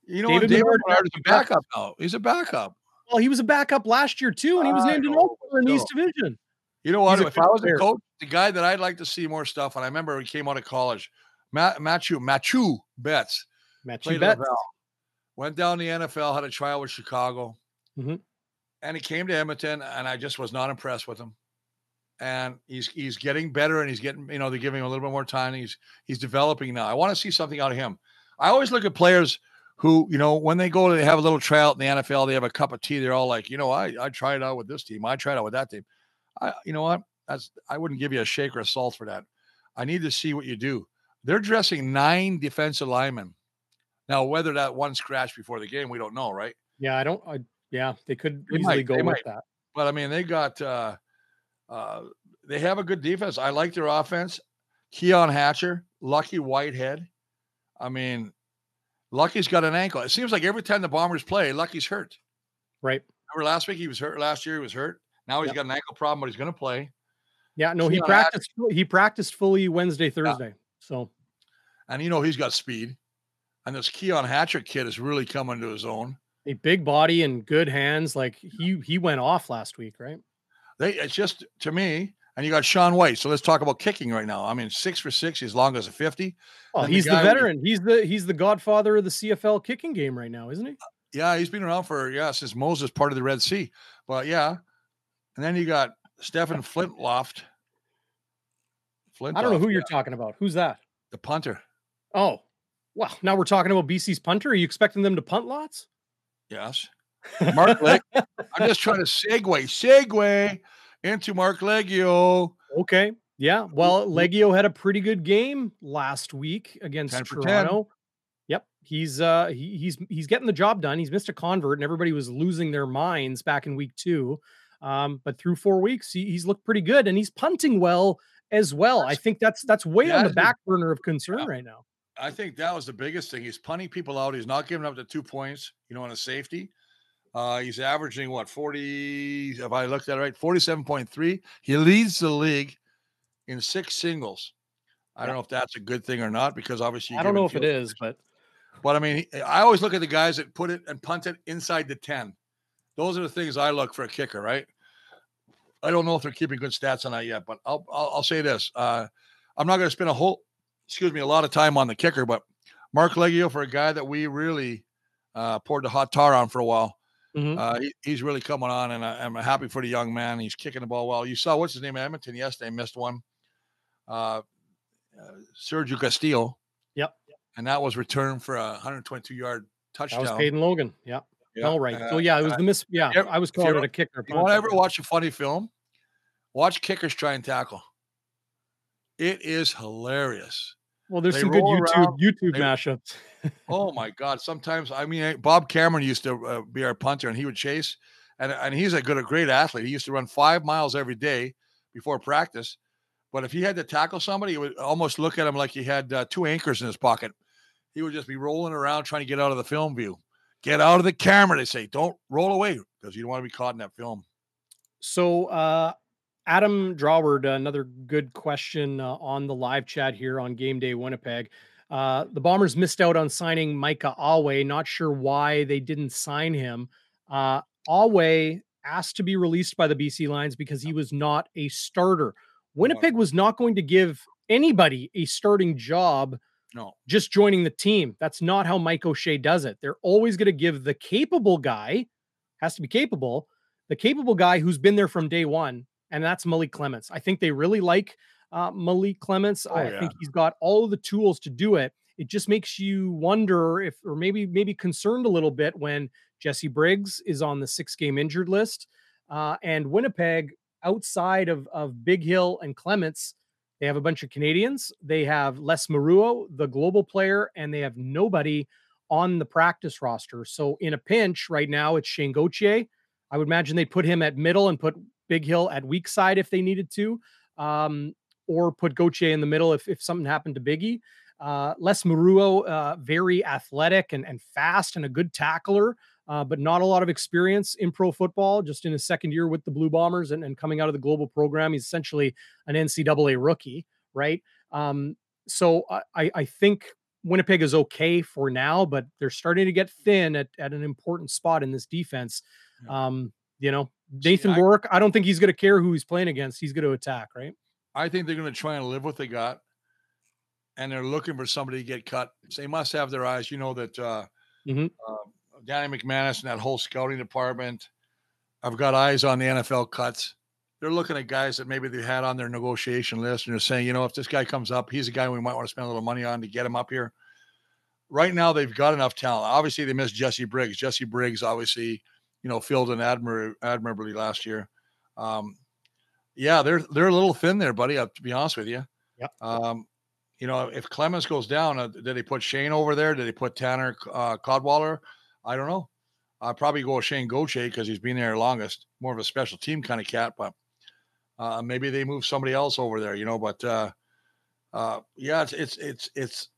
You know, David? David Menard is a backup now. He's a backup. Well, he was a backup last year too, and he was I named an but in the East. Division. You know what? If I was player. a coach, the guy that I'd like to see more stuff, and I remember he came out of college, Matt Machu Machu Betts Matthew played Betts. Went down the NFL, had a trial with Chicago, Mhm. and he came to Edmonton, and I just was not impressed with him. And he's he's getting better, and he's getting you know they're giving him a little bit more time. He's he's developing now. I want to see something out of him. I always look at players who you know when they go to they have a little tryout in the NFL, they have a cup of tea. They're all like, you know, I I tried out with this team, I tried out with that team. I you know what? That's I wouldn't give you a shake or a salt for that. I need to see what you do. They're dressing nine defensive linemen. Now, whether that one scratched before the game, we don't know, right? Yeah, I don't. I, yeah, they could They easily might, go with might. that. But I mean, they got uh, uh, they have a good defense. I like their offense. Keon Hatcher, Lucky Whitehead. I mean, Lucky's got an ankle. It seems like every time the Bombers play, Lucky's hurt. Right. Remember last week he was hurt. Last year he was hurt. Now he's Yep. got an ankle problem, but he's going to play. Yeah, no, he practiced. He practiced fully Wednesday, Thursday. So And you know he's got speed. And this Keon Hatcher kid is really coming to his own. a big body and good hands. Like he he went off last week, right? They it's just to me, and you got Sean Whyte. So let's talk about kicking right now. I mean, six for six, as long as a 50. Oh, And the he's the, we- veteran. He's the he's the godfather of the CFL kicking game right now, isn't he? Uh, yeah, he's been around for yeah, since Moses part of the Red Sea. But yeah. And then you got Stephen Flintloft. Flintoft, I don't know who you're talking about. Who's that? the punter. Oh, well, now we're talking about BC's punter. Are you expecting them to punt lots? Yes. Mark Leg. I'm just trying to segue, segue into Mark Liegghio. Okay. Yeah. Well, Liegghio had a pretty good game last week against 10 for 10. Toronto. Yep. He's uh he, he's he's getting the job done. He's missed a convert and everybody was losing their minds back in week two. Um, but through four weeks, he, he's looked pretty good and he's punting well as well. I think that's that's way on the back burner of concern Yeah. right now. I think that was the biggest thing. He's punting people out. He's not giving up the two points, you know, on a safety. Uh, he's averaging what 40, if I looked at it right, 47.3. He leads the league in six singles. I don't know if that's a good thing or not because obviously I don't know if it is, but But I mean, I always look at the guys that put it and punt it inside the 10. Those are the things I look for a kicker, right? I don't know if they're keeping good stats on that yet, but I'll I'll, I'll say this. Uh, I'm not going to spend a whole, excuse me, a lot of time on the kicker, but Mark Liegghio for a guy that we really uh, poured the hot tar on for a while. Mhm. Uh, he, he's really coming on, and I, I'm happy for the young man. He's kicking the ball well. You saw what's his name, Edmonton yesterday, missed one. Uh, uh, Sergio Castillo. Yep. And that was returned for a 122 yard touchdown. that was. Peyton Logan. Yeah. Yeah, All right. uh, so yeah, it was the miss. Yeah, I was you calling it a kicker. You punt, want to ever watch a funny film? Watch kickers try and tackle. It is hilarious. Well, there's they some good YouTube around, YouTube they- mashups. Oh my God! Sometimes I mean, eh, Bob Cameron used to uh, be our punter, and he would chase, and and he's a good, a great athlete. He used to run five miles every day before practice. But if he had to tackle somebody, it would almost look at him like he had uh, two anchors in his pocket. He would just be rolling around trying to get out of the film view. Get out of the camera, they say. Don't roll away because you don't want to be caught in that film. So, uh, Adam Draward, another good question uh, on the live chat here on Game Day Winnipeg. Uh, the Bombers missed out on signing Micah Awe. Not sure why they didn't sign him. Uh, Awe asked to be released by the BC Lions because he was not a starter. Winnipeg was not going to give anybody a starting job No, just joining the team. That's not how Mike O'Shea does it. They're always going to give the capable guy, has to be capable, the capable guy who's been there from day one, and that's Malik Clements. I think they really like uh, Malik Clements. Oh, I yeah. think he's got all the tools to do it. It just makes you wonder if, or maybe maybe concerned a little bit when Jesse Briggs is on the six game injured list, uh, and Winnipeg outside of of Bighill and Clements. They have a bunch of Canadians. They have Les Maruo, the global player, and they have nobody on the practice roster. So in a pinch right now, it's Shane Gauthier. I would imagine they'd put him at middle and put Bighill at weak side if they needed to, um, or put Gauthier in the middle if, if something happened to Biggie. Uh, Les Maruo, uh, very athletic and, and fast and a good tackler, uh, but not a lot of experience in pro football, just in his second year with the Blue Bombers and, and coming out of the global program. He's essentially an NCAA rookie, right? Um, so I- I, think Winnipeg is okay for now, but they're starting to get thin at, at an important spot in this defense. Um, you know, Nathan I- Rourke, I don't think he's going to care who he's playing against. He's going to attack, right? I think they're going to try and live what they got, and they're looking for somebody to get cut. So they must have their eyes. You know that uh, Mhm. uh, Danny McManus and that whole scouting department. I've got eyes on the NFL cuts. They're looking at guys that maybe they had on their negotiation list, and they're saying, you know, if this guy comes up, he's a guy we might want to spend a little money on to get him up here. Right now, they've got enough talent. Obviously, they missed Jesse Briggs. Jesse Briggs, obviously, you know, filled in admir- admirably last year. Um, yeah, they're they're a little thin there, buddy. uh, To be honest with you. Yep. Um, you know, if Clements goes down, uh, did they put Shane over there? Did they put Tanner uh, Cadwallader? I don't know. I'll probably go with Shane Gauthier because he's been there longest, more of a special team kind of cat. But uh, maybe they move somebody else over there, you know. But uh, uh, yeah, it's it's it's it's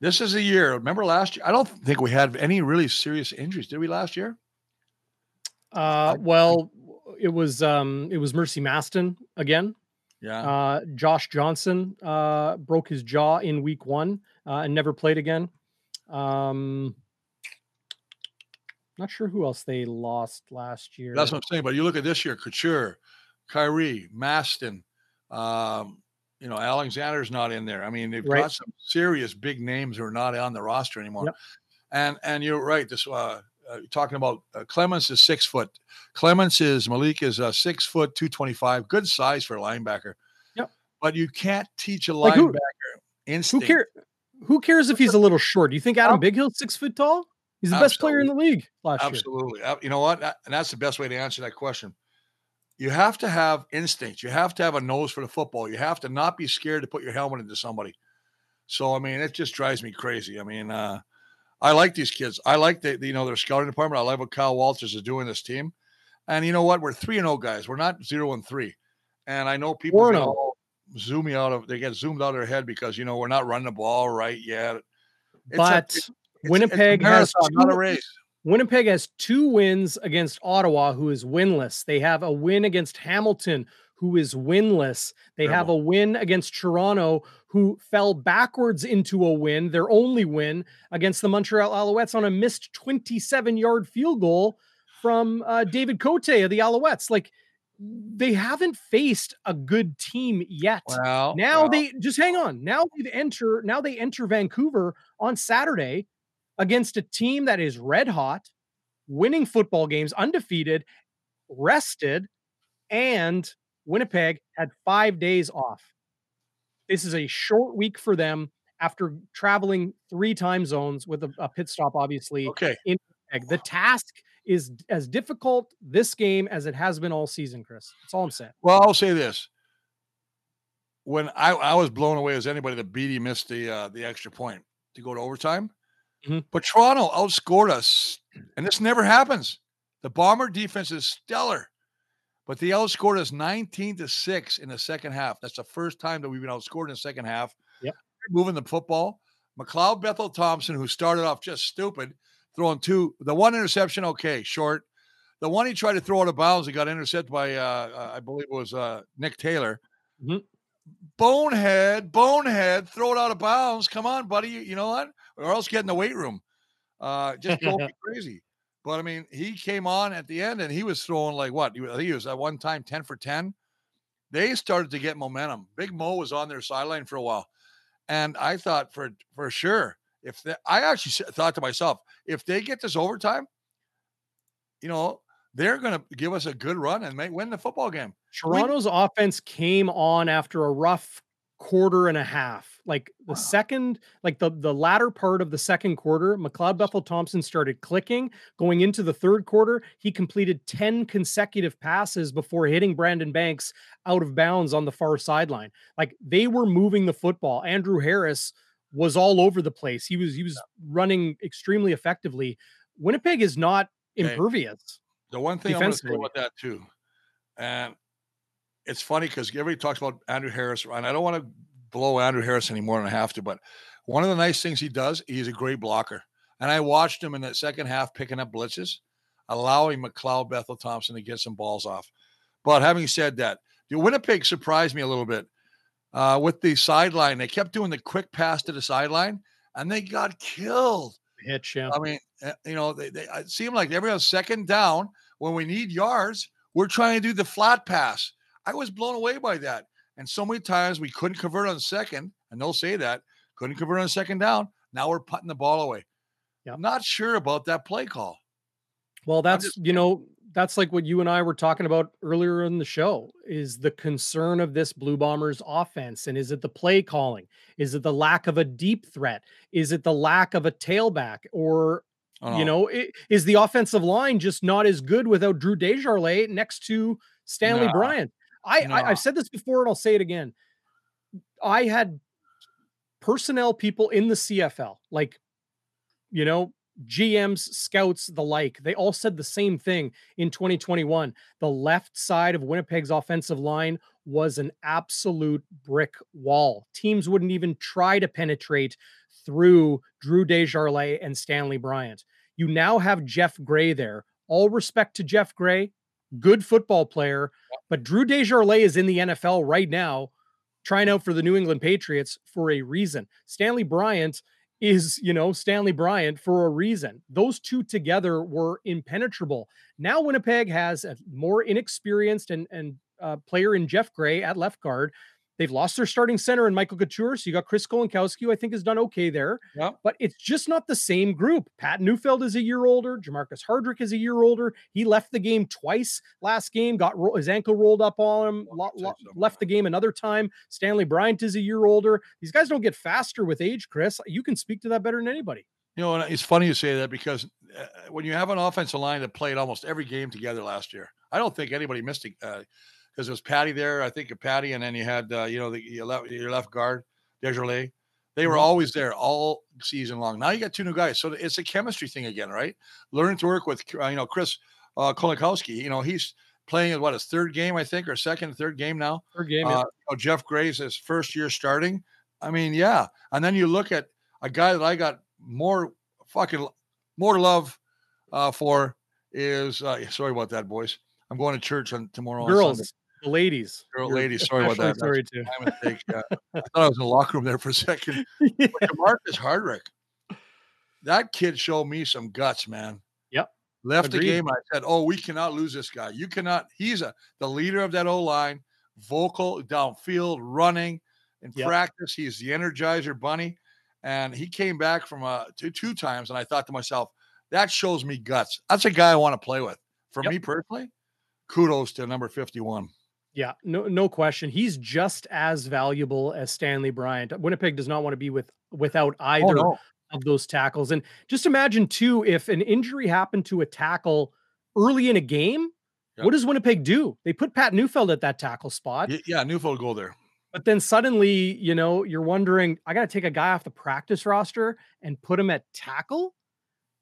this is a year. Remember last year? I don't think we had any really serious injuries. Did we last year? Uh, well, it was um, it was Mercy Maston again. Yeah. Uh, Josh Johnson uh, broke his jaw in week one uh, and never played again. Um, not sure who else they lost last year. That's what I'm saying. But you look at this year: Couture, Kyrie, Maston. Um, you know, Alexander's not in there. I mean, they've Right. got some serious big names who are not on the roster anymore. Yep. And and you're right. This uh, uh talking about uh, Clements is six foot. Clements is Malik is uh, six foot two twenty five. Good size for a linebacker. Yep. But you can't teach a Like linebacker who instinct. cares? Who cares if he's a little short? Do you think Adam Bighill's six foot tall? He's the best player in the league last year. Absolutely. You know what? And that's the best way to answer that question. You have to have instinct. You have to have a nose for the football. You have to not be scared to put your helmet into somebody. So I mean, it just drives me crazy. I mean, uh, I like these kids. I like the you know their scouting department. I like what Kyle Walters is doing this team. And you know what? We're three and zero guys. We're not zero and three. And I know people Four get and oh. all zoom me out of they get zoomed out of their head because you know we're not running the ball right yet. It's a- But it's- it's a Winnipeg has marathon, not a race. Winnipeg has two wins against Ottawa, who is winless. They have a win against Hamilton, who is winless. They have a win against Toronto, who fell backwards into a win, their only win against the Montreal Alouettes on a missed 27 yard field goal from uh, David Cote of the Alouettes. Like, they haven't faced a good team yet. Well, Now well, they just hang on. Now they enter. Now they enter Vancouver on Saturday against a team that is red hot, winning football games, undefeated, rested, and Winnipeg had five days off. This is a short week for them after traveling three time zones with a, a pit stop, obviously. okay. The task is as difficult this game as it has been all season, Chris. That's all I'm saying. Well, I'll say this. When I, I was blown away as anybody that Bede missed the uh, the extra point to go to overtime. Mhm. But Toronto outscored us, and this never happens. The Bomber defense is stellar, but they outscored us 19 to 6 in the second half. That's the first time that we've been outscored in the second half. Yep. Moving the football. McLeod Bethel Thompson, who started off just stupid, throwing two, the one interception, okay, short. The one he tried to throw out of bounds, he got intercepted by, uh, uh, I believe it was uh, Nick Taylor. Mhm. Bonehead, bonehead, throw it out of bounds. Come on, buddy. You, know what? Or else get in the weight room. Uh, just me crazy. But I mean, he came on at the end and he was throwing like what? He was, at one time 10 for 10. They started to get momentum. Big Mo was on their sideline for a while. And I thought for for sure, if they, I actually thought to myself, if they get this overtime, you know, they're going to give us a good run and make win the football game. Toronto's offense came on after a rough quarter and a half. Like the Wow. second, like the the latter part of the second quarter, McLeod Bethel Thompson started clicking. Going into the third quarter, he completed 10 consecutive passes before hitting Brandon Banks out of bounds on the far sideline. Like they were moving the football. Andrew Harris was all over the place. He was he was running extremely effectively. Winnipeg is not Okay. impervious. The one thing I'm going to say about that too, and it's funny because everybody talks about Andrew Harris, and I don't want to blow Andrew Harris any more than I have to, but one of the nice things he does, he's a great blocker. And I watched him in that second half picking up blitzes, allowing McLeod Bethel Thompson to get some balls off. But having said that, the Winnipeg surprised me a little bit uh, with the sideline. They kept doing the quick pass to the sideline, and they got killed. Hitch, yeah. I mean, uh, you know, they, they it seemed like every second down when we need yards, we're trying to do the flat pass. I was blown away by that. And so many times we couldn't convert on second, and they'll say that couldn't convert on second down. Now we're putting the ball away. Yeah. I'm not sure about that play call. Well, that's just- you know that's like what you and I were talking about earlier in the show is the concern of this Blue Bombers offense and is it the play calling? Is it the lack of a deep threat? Is it the lack of a tailback or you know, i- is the offensive line just not as good without Drew Desjardins next to Stanley No. Bryant? I, I No. I've said this before and I'll say it again. I had personnel people in the CFL, like you know, GMs, scouts, the like, they all said the same thing in 2021. The left side of Winnipeg's offensive line was an absolute brick wall. Teams wouldn't even try to penetrate through Drew Desjardins and Stanley Bryant. You now have Jeff Gray there. All respect to Jeff Gray, good football player, but Drew Desjardins is in the NFL right now trying out for the New England Patriots for a reason. Stanley Bryant is, you know, Stanley Bryant for a reason. Those two together were impenetrable. Now Winnipeg has a more inexperienced and and uh, player in Jeff Gray at left guard. They've lost their starting center in Michael Couture. So you got Chris Kolankowski, who I think has done okay there. Yeah. But it's just not the same group. Pat Neufeld is a year older. Jermarcus Hardrick is a year older. He left the game twice last game, got ro- his ankle rolled up on him, lo- lo- left the game another time. Stanley Bryant is a year older. These guys don't get faster with age, Chris. You can speak to that better than anybody. You know, and it's funny you say that because uh, when you have an offensive line that played almost every game together last year, I don't think anybody missed it. Uh, because it was Patty there. I think Patty, and then you had uh, you know the your left, your left guard Desjardins. They were Mhm. always there all season long. Now you got two new guys, so it's a chemistry thing again, right? Learning to work with uh, you know Chris uh, Kolankowski. You know he's playing at what his third game, I think, or second, third game now. Third game. Uh, you know, Jeff Gray's his first year starting. I mean, yeah. And then you look at a guy that I got more fucking more love uh, for is uh, sorry about that, boys. I'm going to church on tomorrow. on girls, the ladies. Girl, ladies, sorry about that. Sorry too. My mistake. Yeah. I thought I was in the locker room there for a second. Yeah. But Marcus Hardrick, that kid showed me some guts, man. Yep. Left the game. I said, "Oh, we cannot lose this guy. You cannot." He's a the leader of that O line, vocal downfield, running in Yep. practice. He's the energizer bunny, and he came back from uh two two times, and I thought to myself, that shows me guts. That's a guy I want to play with. For Yep. me personally, kudos to number fifty one. Yeah, no, no question. He's just as valuable as Stanley Bryant. Winnipeg does not want to be with without Oh, either of those tackles. And just imagine too, if an injury happened to a tackle early in a game, what does Winnipeg do? They put Pat Neufeld at that tackle spot, Yeah, Neufeld go there. but then suddenly, you know, you're wondering, I got to take a guy off the practice roster and put him at tackle.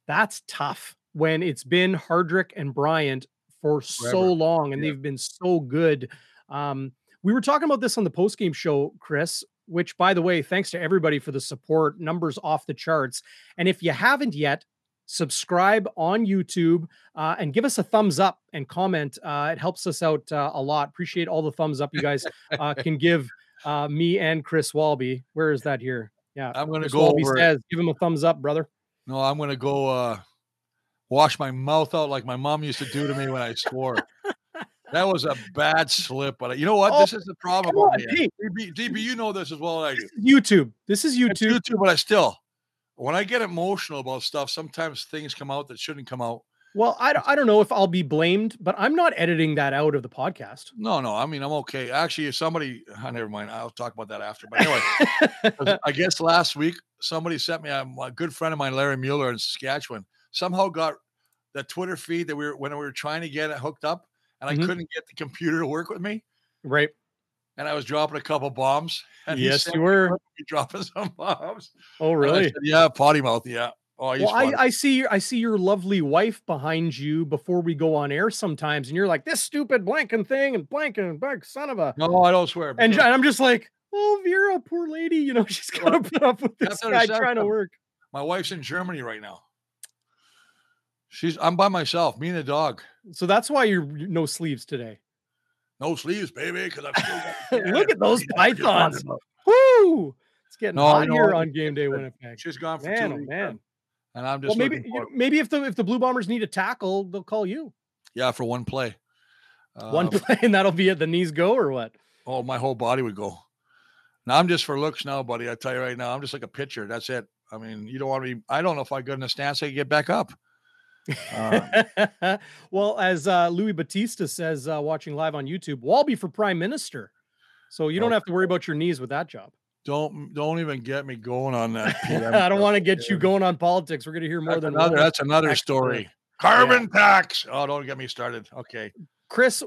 That's tough when it's been Hardrick and Bryant for so long and Yeah. they've been so good. Um, we were talking about this on the post game show, Chris, which by the way, thanks to everybody for the support, numbers off the charts. And if you haven't yet, subscribe on YouTube uh, and give us a thumbs up and comment. Uh, it helps us out uh, a lot. Appreciate all the thumbs up you guys uh, can give uh, me and Chris Walby. Where is that here? Yeah. I'm going to go Walby over. says, give him a thumbs up, brother. No, I'm going to go uh, wash my mouth out like my mom used to do to me when I swore. that was a bad slip, but you know what? Oh, this is the problem. On, about me. Pete. DB, DB, you know this as well as I do. YouTube. This is It's YouTube. YouTube, but I still, when I get emotional about stuff, sometimes things come out that shouldn't come out. Well, I, don't- I don't know if I'll be blamed, but I'm not editing that out of the podcast. No, no, I mean I'm okay. Actually, if somebody, oh, never mind. I'll talk about that after. But anyway, I guess last week somebody sent me um, a good friend of mine, Larry Mueller in Saskatchewan, somehow got the Twitter feed that we were when we were trying to get it hooked up, and I Mhm. couldn't get the computer to work with me, right. and I was dropping a couple bombs. And Yes, you were. dropping some bombs. Oh, really? said, yeah, potty mouth. Yeah. Oh, Well, I. I see I see your lovely wife behind you before we go on air sometimes, and you're like this stupid blanking thing and blanking and blank son of a no, I don't swear. and, I'm just like, oh Vera, poor lady, you know, she's Well, gotta put up with this guy trying to work. my wife's in Germany right now. She's I'm by myself, me and a dog. So that's why you're no sleeves today. No sleeves, baby, because I'm still Look at those Yeah, what you're talking pythons. Woo! It's getting No, hot here on game day Winnipeg. She's gone for Man, two oh weeks, man. and I'm Well, just maybe you- for maybe if the if the Blue Bombers need a tackle, they'll call you. yeah for one play. One Uh, play and that'll be at the knees go or what? oh, my whole body would go. Now I'm just for looks now, buddy. I tell you right now, I'm just like a pitcher. That's it. I mean, you don't want to be. I don't know if I get in a stance, I can get back up. Uh, well, as uh, Louis Batista says, uh, watching live on YouTube, Walby for prime minister. So you don't Oh. have to worry about your knees with that job. don't don't even get me going on that. I don't want to get you going on politics. We're going to hear more That's than another. That's another story. Carbon tax. Oh, don't get me started. Okay. Chris,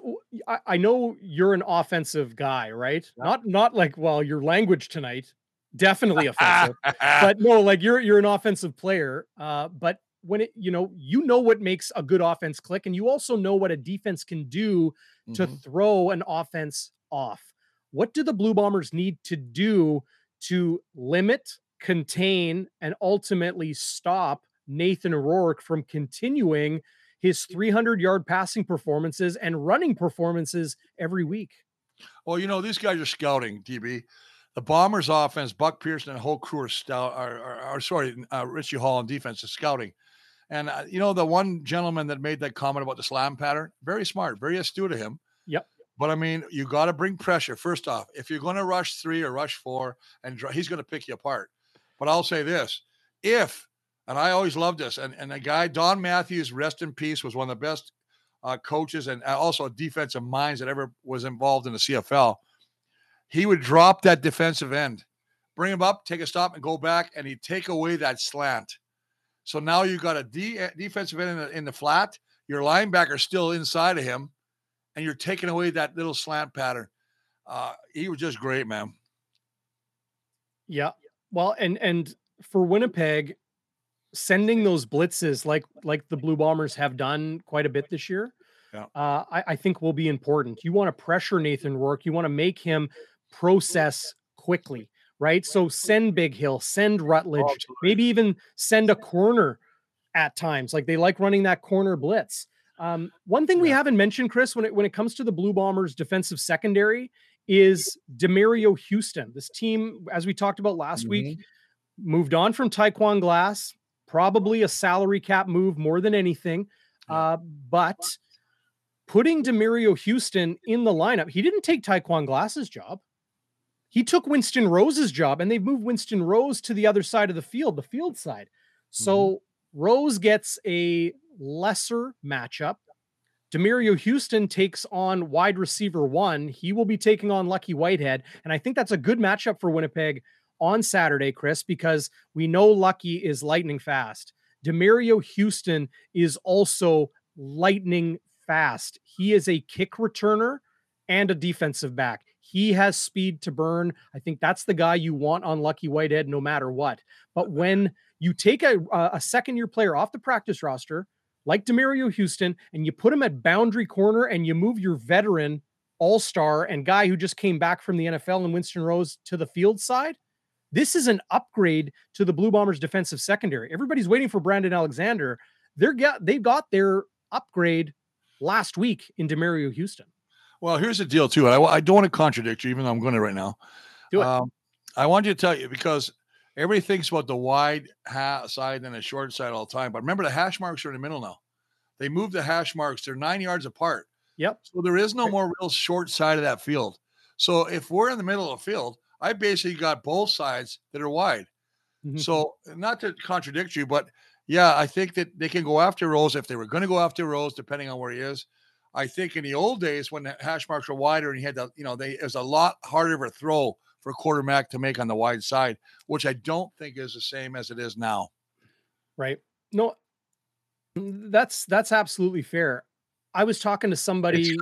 I know you're an offensive guy, right? Yeah. Not not like well, your language tonight definitely offensive, but no, like you're you're an offensive player. Uh, but when it, you know, you know what makes a good offense click, and you also know what a defense can do to Mhm. throw an offense off. What do the Blue Bombers need to do to limit, contain, and ultimately stop Nathan Rourke from continuing his 300 yard passing performances and running performances every week? Well, you know, these guys are scouting, DB. The Bombers offense, Buck Pearson and the whole crew are stout are, are, are sorry, uh, Richie Hall on defense is scouting. And uh, you know, the one gentleman that made that comment about the slant pattern, very smart, very astute of him. Yep. But I mean, you got to bring pressure. First off, if you're going to rush three or rush four, and he's going to pick you apart. But I'll say this: if, and I always loved this, and and the guy Don Matthews, rest in peace, was one of the best uh, coaches and uh, also defensive minds that ever was involved in the CFL. He would drop that defensive end, bring him up, take a stop, and go back, and he'd take away that slant. So now you got a D, defensive end in the, in the flat. Your linebacker still inside of him, and you're taking away that little slant pattern. Uh, he was just great, man. Yeah. Well, and and for Winnipeg, sending those blitzes like like the Blue Bombers have done quite a bit this year, Yeah. uh, I, I think will be important. You want to pressure Nathan Rourke. You want to make him process quickly, right? So send Big Hill, send Rutledge, maybe even send a corner at times. Like they like running that corner blitz. Um, one thing we haven't mentioned, Chris, when it when it comes to the Blue Bombers defensive secondary, is Demario Houston. This team, as we talked about last week, moved on from Tyquwon Glass, probably a salary cap move more than anything. Uh, but putting Demario Houston in the lineup, he didn't take Tyquwon Glass's job. He took Winston Rose's job, and they've moved Winston Rose to the other side of the field, the field side. So mm-hmm. Rose gets a lesser matchup. Demario Houston takes on wide receiver one. He will be taking on Lucky Whitehead. And I think that's a good matchup for Winnipeg on Saturday, Chris, because we know Lucky is lightning fast. Demario Houston is also lightning fast. He is a kick returner and a defensive back. He has speed to burn. I think that's the guy you want on Lucky Whitehead no matter what. But when you take a, a second year player off the practice roster, like Demario Houston, and you put him at boundary corner and you move your veteran all star and guy who just came back from the NFL and Winston Rose to the field side, this is an upgrade to the Blue Bombers defensive secondary. Everybody's waiting for Brandon Alexander. They're got they got their upgrade last week in Demario Houston. Well, here's the deal, too. I, I don't want to contradict you, even though I'm going to right now. Do it. Um, I want you to tell you because everybody thinks about the wide ha- side and the short side all the time. But remember, the hash marks are in the middle now. They moved the hash marks, they're nine yards apart. Yep. So there is no more real short side of that field. So if we're in the middle of the field, I basically got both sides that are wide. Mhm. So not to contradict you, but yeah, I think that they can go after Rose if they were going to go after Rose, depending on where he is. I think in the old days when the hash marks were wider and he had the, you know, they it was a lot harder of a throw for a quarterback to make on the wide side, which I don't think is the same as it is now. right. No mm, that's that's absolutely fair. I was talking to somebody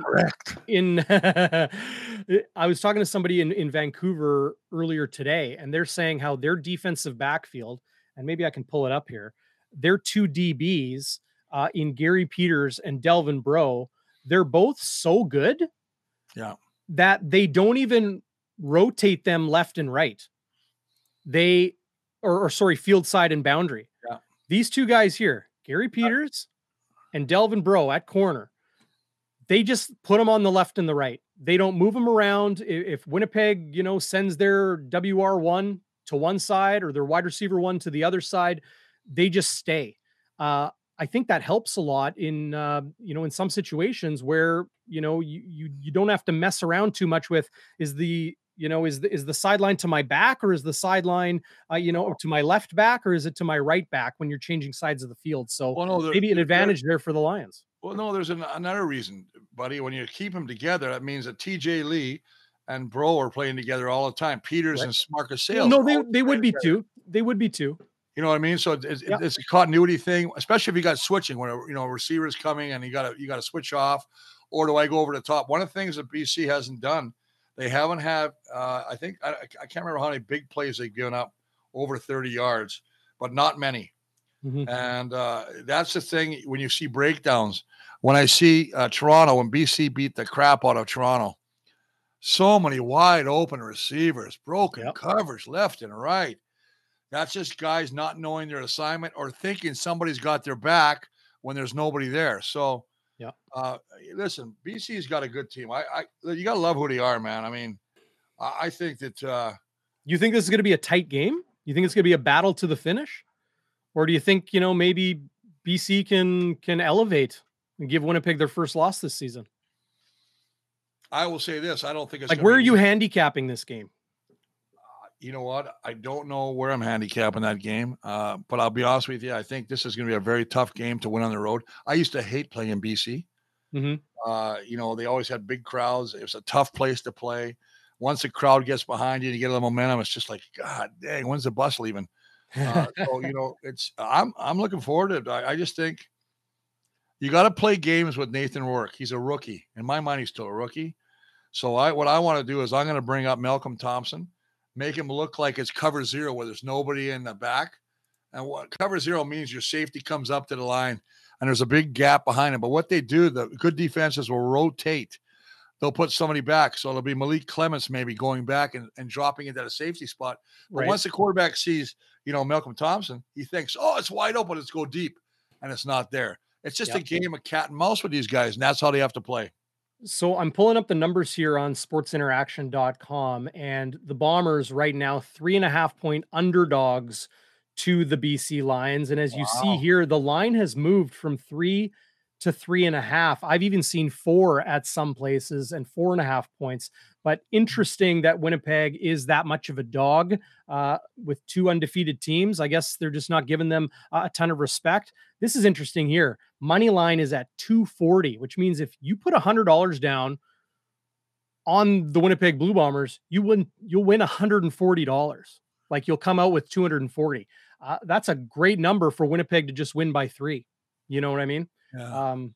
in i was talking to somebody in, in vancouver earlier today and they're saying how their defensive backfield and maybe i can pull it up here their two dbs uh, in gary peters and delvin breaux they're both so good Yeah. that they don't even rotate them left and right they or, or sorry field side and boundary Yeah. these two guys here gary peters and delvin breaux at corner they just put them on the left and the right. They don't move them around. If Winnipeg, you know, sends their WR1 to one side or their wide receiver one to the other side, they just stay. Uh, I think that helps a lot in uh, you know in some situations where you know you you you don't have to mess around too much with is the you know is the is the sideline to my back or is the sideline uh, you know to my left back or is it to my right back when you're changing sides of the field? So Well, no, there- maybe an advantage there for the Lions. Well, no, there's an, another reason, buddy. When you keep them together, that means that TJ Lee and Breaux are playing together all the time. Peters Right. and Marcus Well, no, they they would be together. too. They would be too. You know what I mean? So it's, it's a continuity thing, especially if you got switching when a you know a receiver is coming and you got to you got to switch off, or do I go over the top? One of the things that BC hasn't done, they haven't had. Uh, I think I, I can't remember how many big plays they've given up over 30 yards, but not many. Mm-hmm. And uh, that's the thing when you see breakdowns. When I see uh, Toronto, when BC beat the crap out of Toronto, so many wide open receivers, broken yep. coverage left and right. That's just guys not knowing their assignment or thinking somebody's got their back when there's nobody there. So, yeah. Uh, listen, BC's got a good team. I, I you gotta love who they are, man. I mean, I, I think that. uh You think this is going to be a tight game? You think it's going to be a battle to the finish, or do you think you know maybe BC can can elevate and give Winnipeg their first loss this season? I will say this: I don't think it's like where are you handicapping this game? You know what? I don't know where I'm handicapping that game, uh, but I'll be honest with you. I think this is going to be a very tough game to win on the road. I used to hate playing in BC. Mm-hmm. Uh, you know, they always had big crowds. It was a tough place to play. Once the crowd gets behind you and you get a little momentum, it's just like, God dang, when's the bus leaving? Uh, so you know, it's I'm I'm looking forward to it. I, I just think you got to play games with Nathan Rourke. He's a rookie. In my mind, he's still a rookie. So I what I want to do is I'm going to bring up Malcolm Thompson, make him look like it's cover zero where there's nobody in the back. And what cover zero means your safety comes up to the line and there's a big gap behind him. But what they do, the good defenses will rotate. They'll put somebody back. So it'll be Malik Clements maybe going back and, and dropping into a safety spot. But right. once the quarterback sees, you know, Malcolm Thompson, he thinks, oh, it's wide open. Let's go deep. And it's not there. It's just yep. a game of cat and mouse with these guys, and that's how they have to play. So I'm pulling up the numbers here on sportsinteraction.com, and the Bombers right now, three and a half point underdogs to the BC Lions. And as wow. you see here, the line has moved from three to three and a half. I've even seen four at some places and four and a half points. But interesting that Winnipeg is that much of a dog uh, with two undefeated teams. I guess they're just not giving them a ton of respect. This is interesting here. Money line is at 240, which means if you put $100 down on the Winnipeg Blue Bombers, you win you'll win $140. Like you'll come out with 240. Uh, that's a great number for Winnipeg to just win by 3. You know what I mean? Yeah. Um,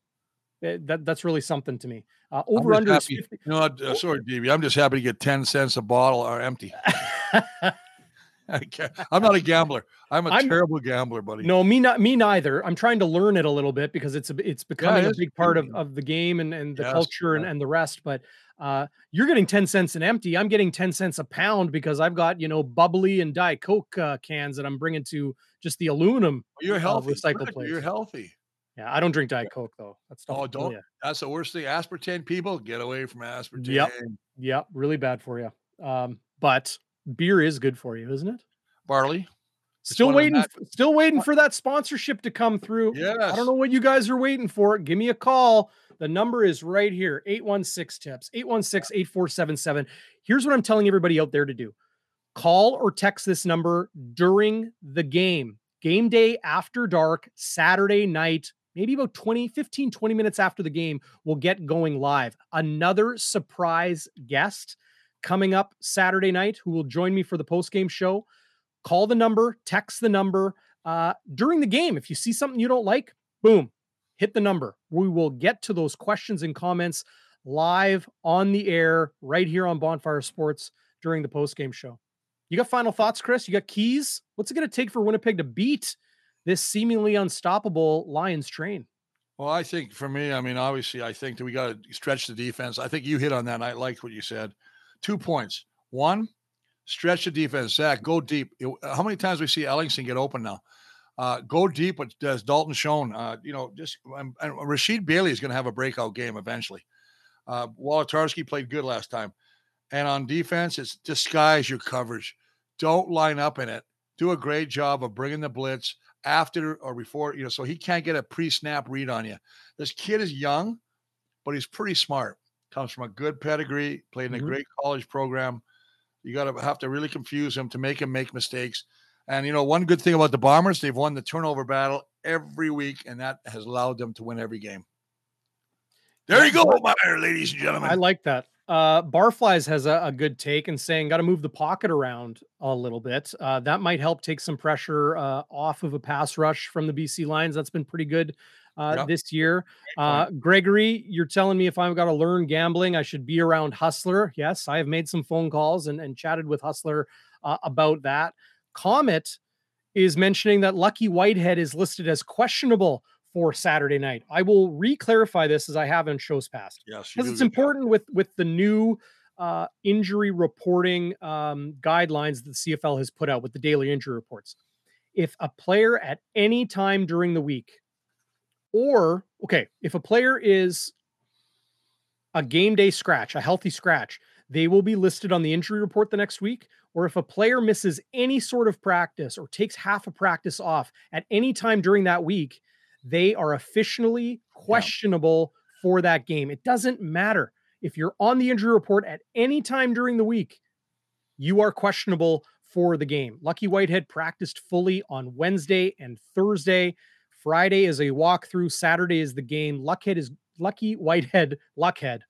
it, eh, that that's really something to me. Uh, over under. 50- you know, uh, sorry, DB. I'm just happy to get ten cents a bottle or empty. I am not a gambler. I'm a I'm, terrible gambler, buddy. No, me not me neither. I'm trying to learn it a little bit because it's a, it's becoming yeah, it a big part of, of the game and, and the yes, culture and, and the rest. But uh, you're getting 10 cents an empty. I'm getting 10 cents a pound because I've got, you know, bubbly and Diet Coke uh, cans that I'm bringing to just the aluminum you're uh, healthy. recycle place. You're healthy. Yeah, I don't drink Diet Coke though. That's oh, don't. That's the worst thing. Aspartame people get away from aspartame. Yep. Yep. Really bad for you. Um, but beer is good for you, isn't it? Barley. Still waiting. Still waiting for that sponsorship to come through. Yes. I don't know what you guys are waiting for. Give me a call. The number is right here 816 tips 816 8477. Here's what I'm telling everybody out there to do call or text this number during the game. Game day after dark, Saturday night, maybe about 20, 15, 20 minutes after the game, we'll get going live. Another surprise guest coming up Saturday night who will join me for the post game show. Call the number, text the number uh, during the game. If you see something you don't like, boom, hit the number. We will get to those questions and comments live on the air right here on Bonfire Sports during the post game show. You got final thoughts, Chris? You got keys? What's it going to take for Winnipeg to beat this seemingly unstoppable Lions train? Well, I think for me, I mean, obviously, I think that we got to stretch the defense. I think you hit on that. And I liked what you said. Two points. One, stretch the defense. Zach, go deep. How many times we see Ellingson get open now? Uh, go deep, as Dalton shown. Uh, you know, just um, Rasheed Bailey is going to have a breakout game eventually. Uh, Wolitarsky played good last time. And on defense, it's disguise your coverage. Don't line up in it. Do a great job of bringing the blitz after or before, you know, so he can't get a pre snap read on you. This kid is young, but he's pretty smart. Comes from a good pedigree, played in mm-hmm. a great college program. You got to have to really confuse him to make him make mistakes. And, you know, one good thing about the Bombers, they've won the turnover battle every week, and that has allowed them to win every game. There you go, Meyer, ladies and gentlemen. I like that. Uh, Barflies has a, a, good take and saying, got to move the pocket around a little bit. Uh, that might help take some pressure uh, off of a pass rush from the BC Lions. That's been pretty good uh, yep. this year. Uh, Gregory, you're telling me if I've got to learn gambling, I should be around Hustler. Yes, I have made some phone calls and, and chatted with Hustler uh, about that. Comet is mentioning that Lucky Whitehead is listed as questionable for Saturday night. I will re-clarify this as I have in shows past. Yes, because it's important with with the new uh, injury reporting um, guidelines that the CFL has put out with the daily injury reports. If a player at any time during the week, or okay, if a player is a game day scratch, a healthy scratch, they will be listed on the injury report the next week. Or if a player misses any sort of practice or takes half a practice off at any time during that week, they are officially questionable yeah. for that game. It doesn't matter. If you're on the injury report at any time during the week, you are questionable for the game. Lucky Whitehead practiced fully on Wednesday and Thursday. Friday is a walkthrough. Saturday is the game. Luckhead is Lucky Whitehead. Luckhead.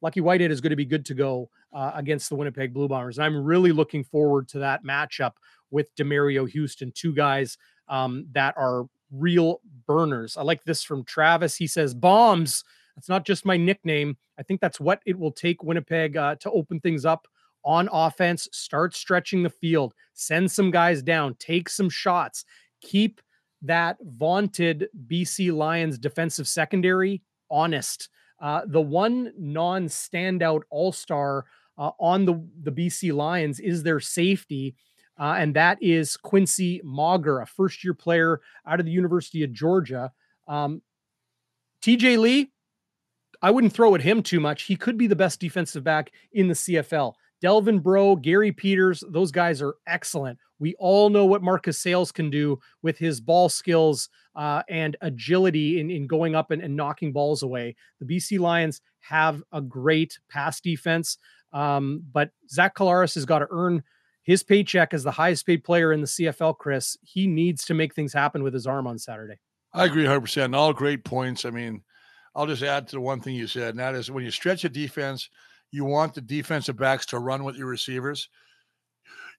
Lucky Whitehead is going to be good to go uh, against the Winnipeg Blue Bombers. And I'm really looking forward to that matchup with Demerio Houston, two guys um, that are real burners. I like this from Travis. He says, Bombs. That's not just my nickname. I think that's what it will take Winnipeg uh, to open things up on offense, start stretching the field, send some guys down, take some shots, keep that vaunted BC Lions defensive secondary honest. Uh, the one non standout all star uh, on the, the BC Lions is their safety. Uh, and that is Quincy Mauger, a first year player out of the University of Georgia. Um, TJ Lee, I wouldn't throw at him too much. He could be the best defensive back in the CFL. Delvin Breaux, Garry Peters, those guys are excellent. We all know what Marcus Sayles can do with his ball skills uh, and agility in, in going up and, and, knocking balls away. The BC Lions have a great pass defense, um, but Zach Collaros has got to earn his paycheck as the highest paid player in the CFL, Chris. He needs to make things happen with his arm on Saturday. I agree 100%. All great points. I mean, I'll just add to the one thing you said, and that is when you stretch a defense, you want the defensive backs to run with your receivers.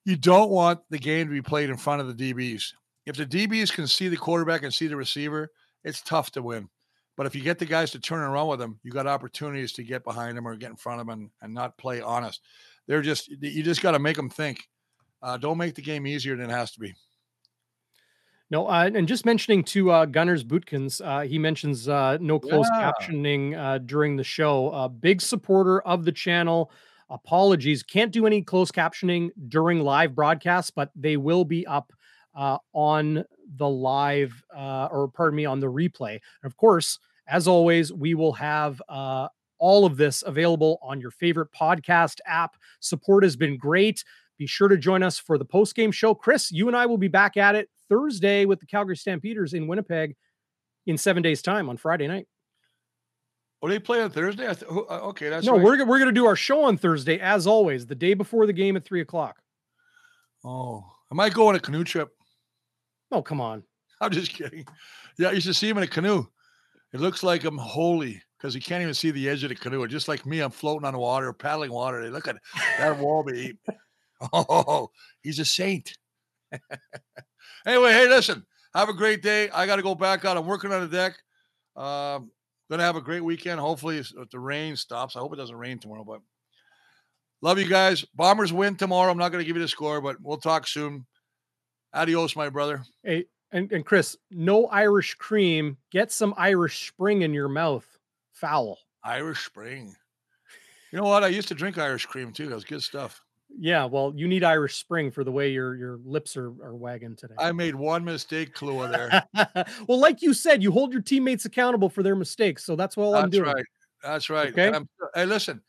You don't want the game to be played in front of the DBs. If the DBs can see the quarterback and see the receiver, it's tough to win. But if you get the guys to turn and run with them, you got opportunities to get behind them or get in front of them and, and not play honest. They're just you just got to make them think. Uh, don't make the game easier than it has to be. No, uh, and just mentioning to uh, Gunners Bootkins, uh, he mentions uh, no closed yeah. captioning uh, during the show. A big supporter of the channel. Apologies, can't do any closed captioning during live broadcasts, but they will be up uh, on the live, or pardon me, on the replay. And of course, as always, we will have all of this available on your favorite podcast app. Support has been great. Be sure to join us for the post game show. Chris, you and I will be back at it Thursday with the Calgary Stampeders in Winnipeg in seven days' time on Friday night. Oh, they play on Thursday? Th- uh, okay, that's no. Right. We're we're gonna do our show on Thursday as always, the day before the game at three o'clock. Oh, I might go on a canoe trip. Oh, come on. I'm just kidding. Yeah, you should see him in a canoe. It looks like I'm holy because he can't even see the edge of the canoe. Just like me, I'm floating on water, paddling water. They look at that wall, baby. Oh, he's a saint. anyway, hey, listen, have a great day. I got to go back out. I'm working on the deck. Um, gonna have a great weekend. Hopefully, if the rain stops. I hope it doesn't rain tomorrow. But love you guys. Bombers win tomorrow. I'm not gonna give you the score, but we'll talk soon. Adios, my brother. Hey, and, and Chris, no Irish cream. Get some Irish Spring in your mouth. Foul. Irish Spring. You know what? I used to drink Irish cream too. That was good stuff. Yeah, well, you need Irish Spring for the way your your lips are, are wagging today. I made one mistake, Kahlua there. well, like you said, you hold your teammates accountable for their mistakes. So that's all that's I'm doing. That's right. That's right. Okay. hey, listen,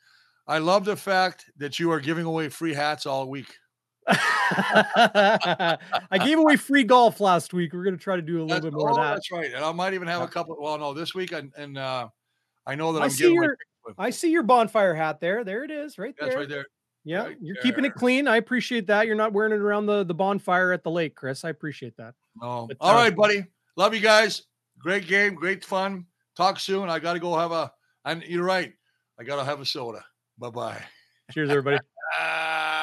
I love the fact that you are giving away free hats all week. I gave away free golf last week. We're going to try to do a little that's, bit more oh, of that. That's right. And I might even have a couple. Well, no, this week and, and uh, I know that I am giving. Your, I see your bonfire hat there. There it is, right there. That's right there. Yeah, right you're there. keeping it clean. I appreciate that. You're not wearing it around the, the bonfire at the lake, Chris. I appreciate that. Oh, but, all uh, right, buddy. Love you guys. Great game, great fun. Talk soon. I got to go have a. And you're right. I got to have a soda. Bye bye. Cheers, everybody.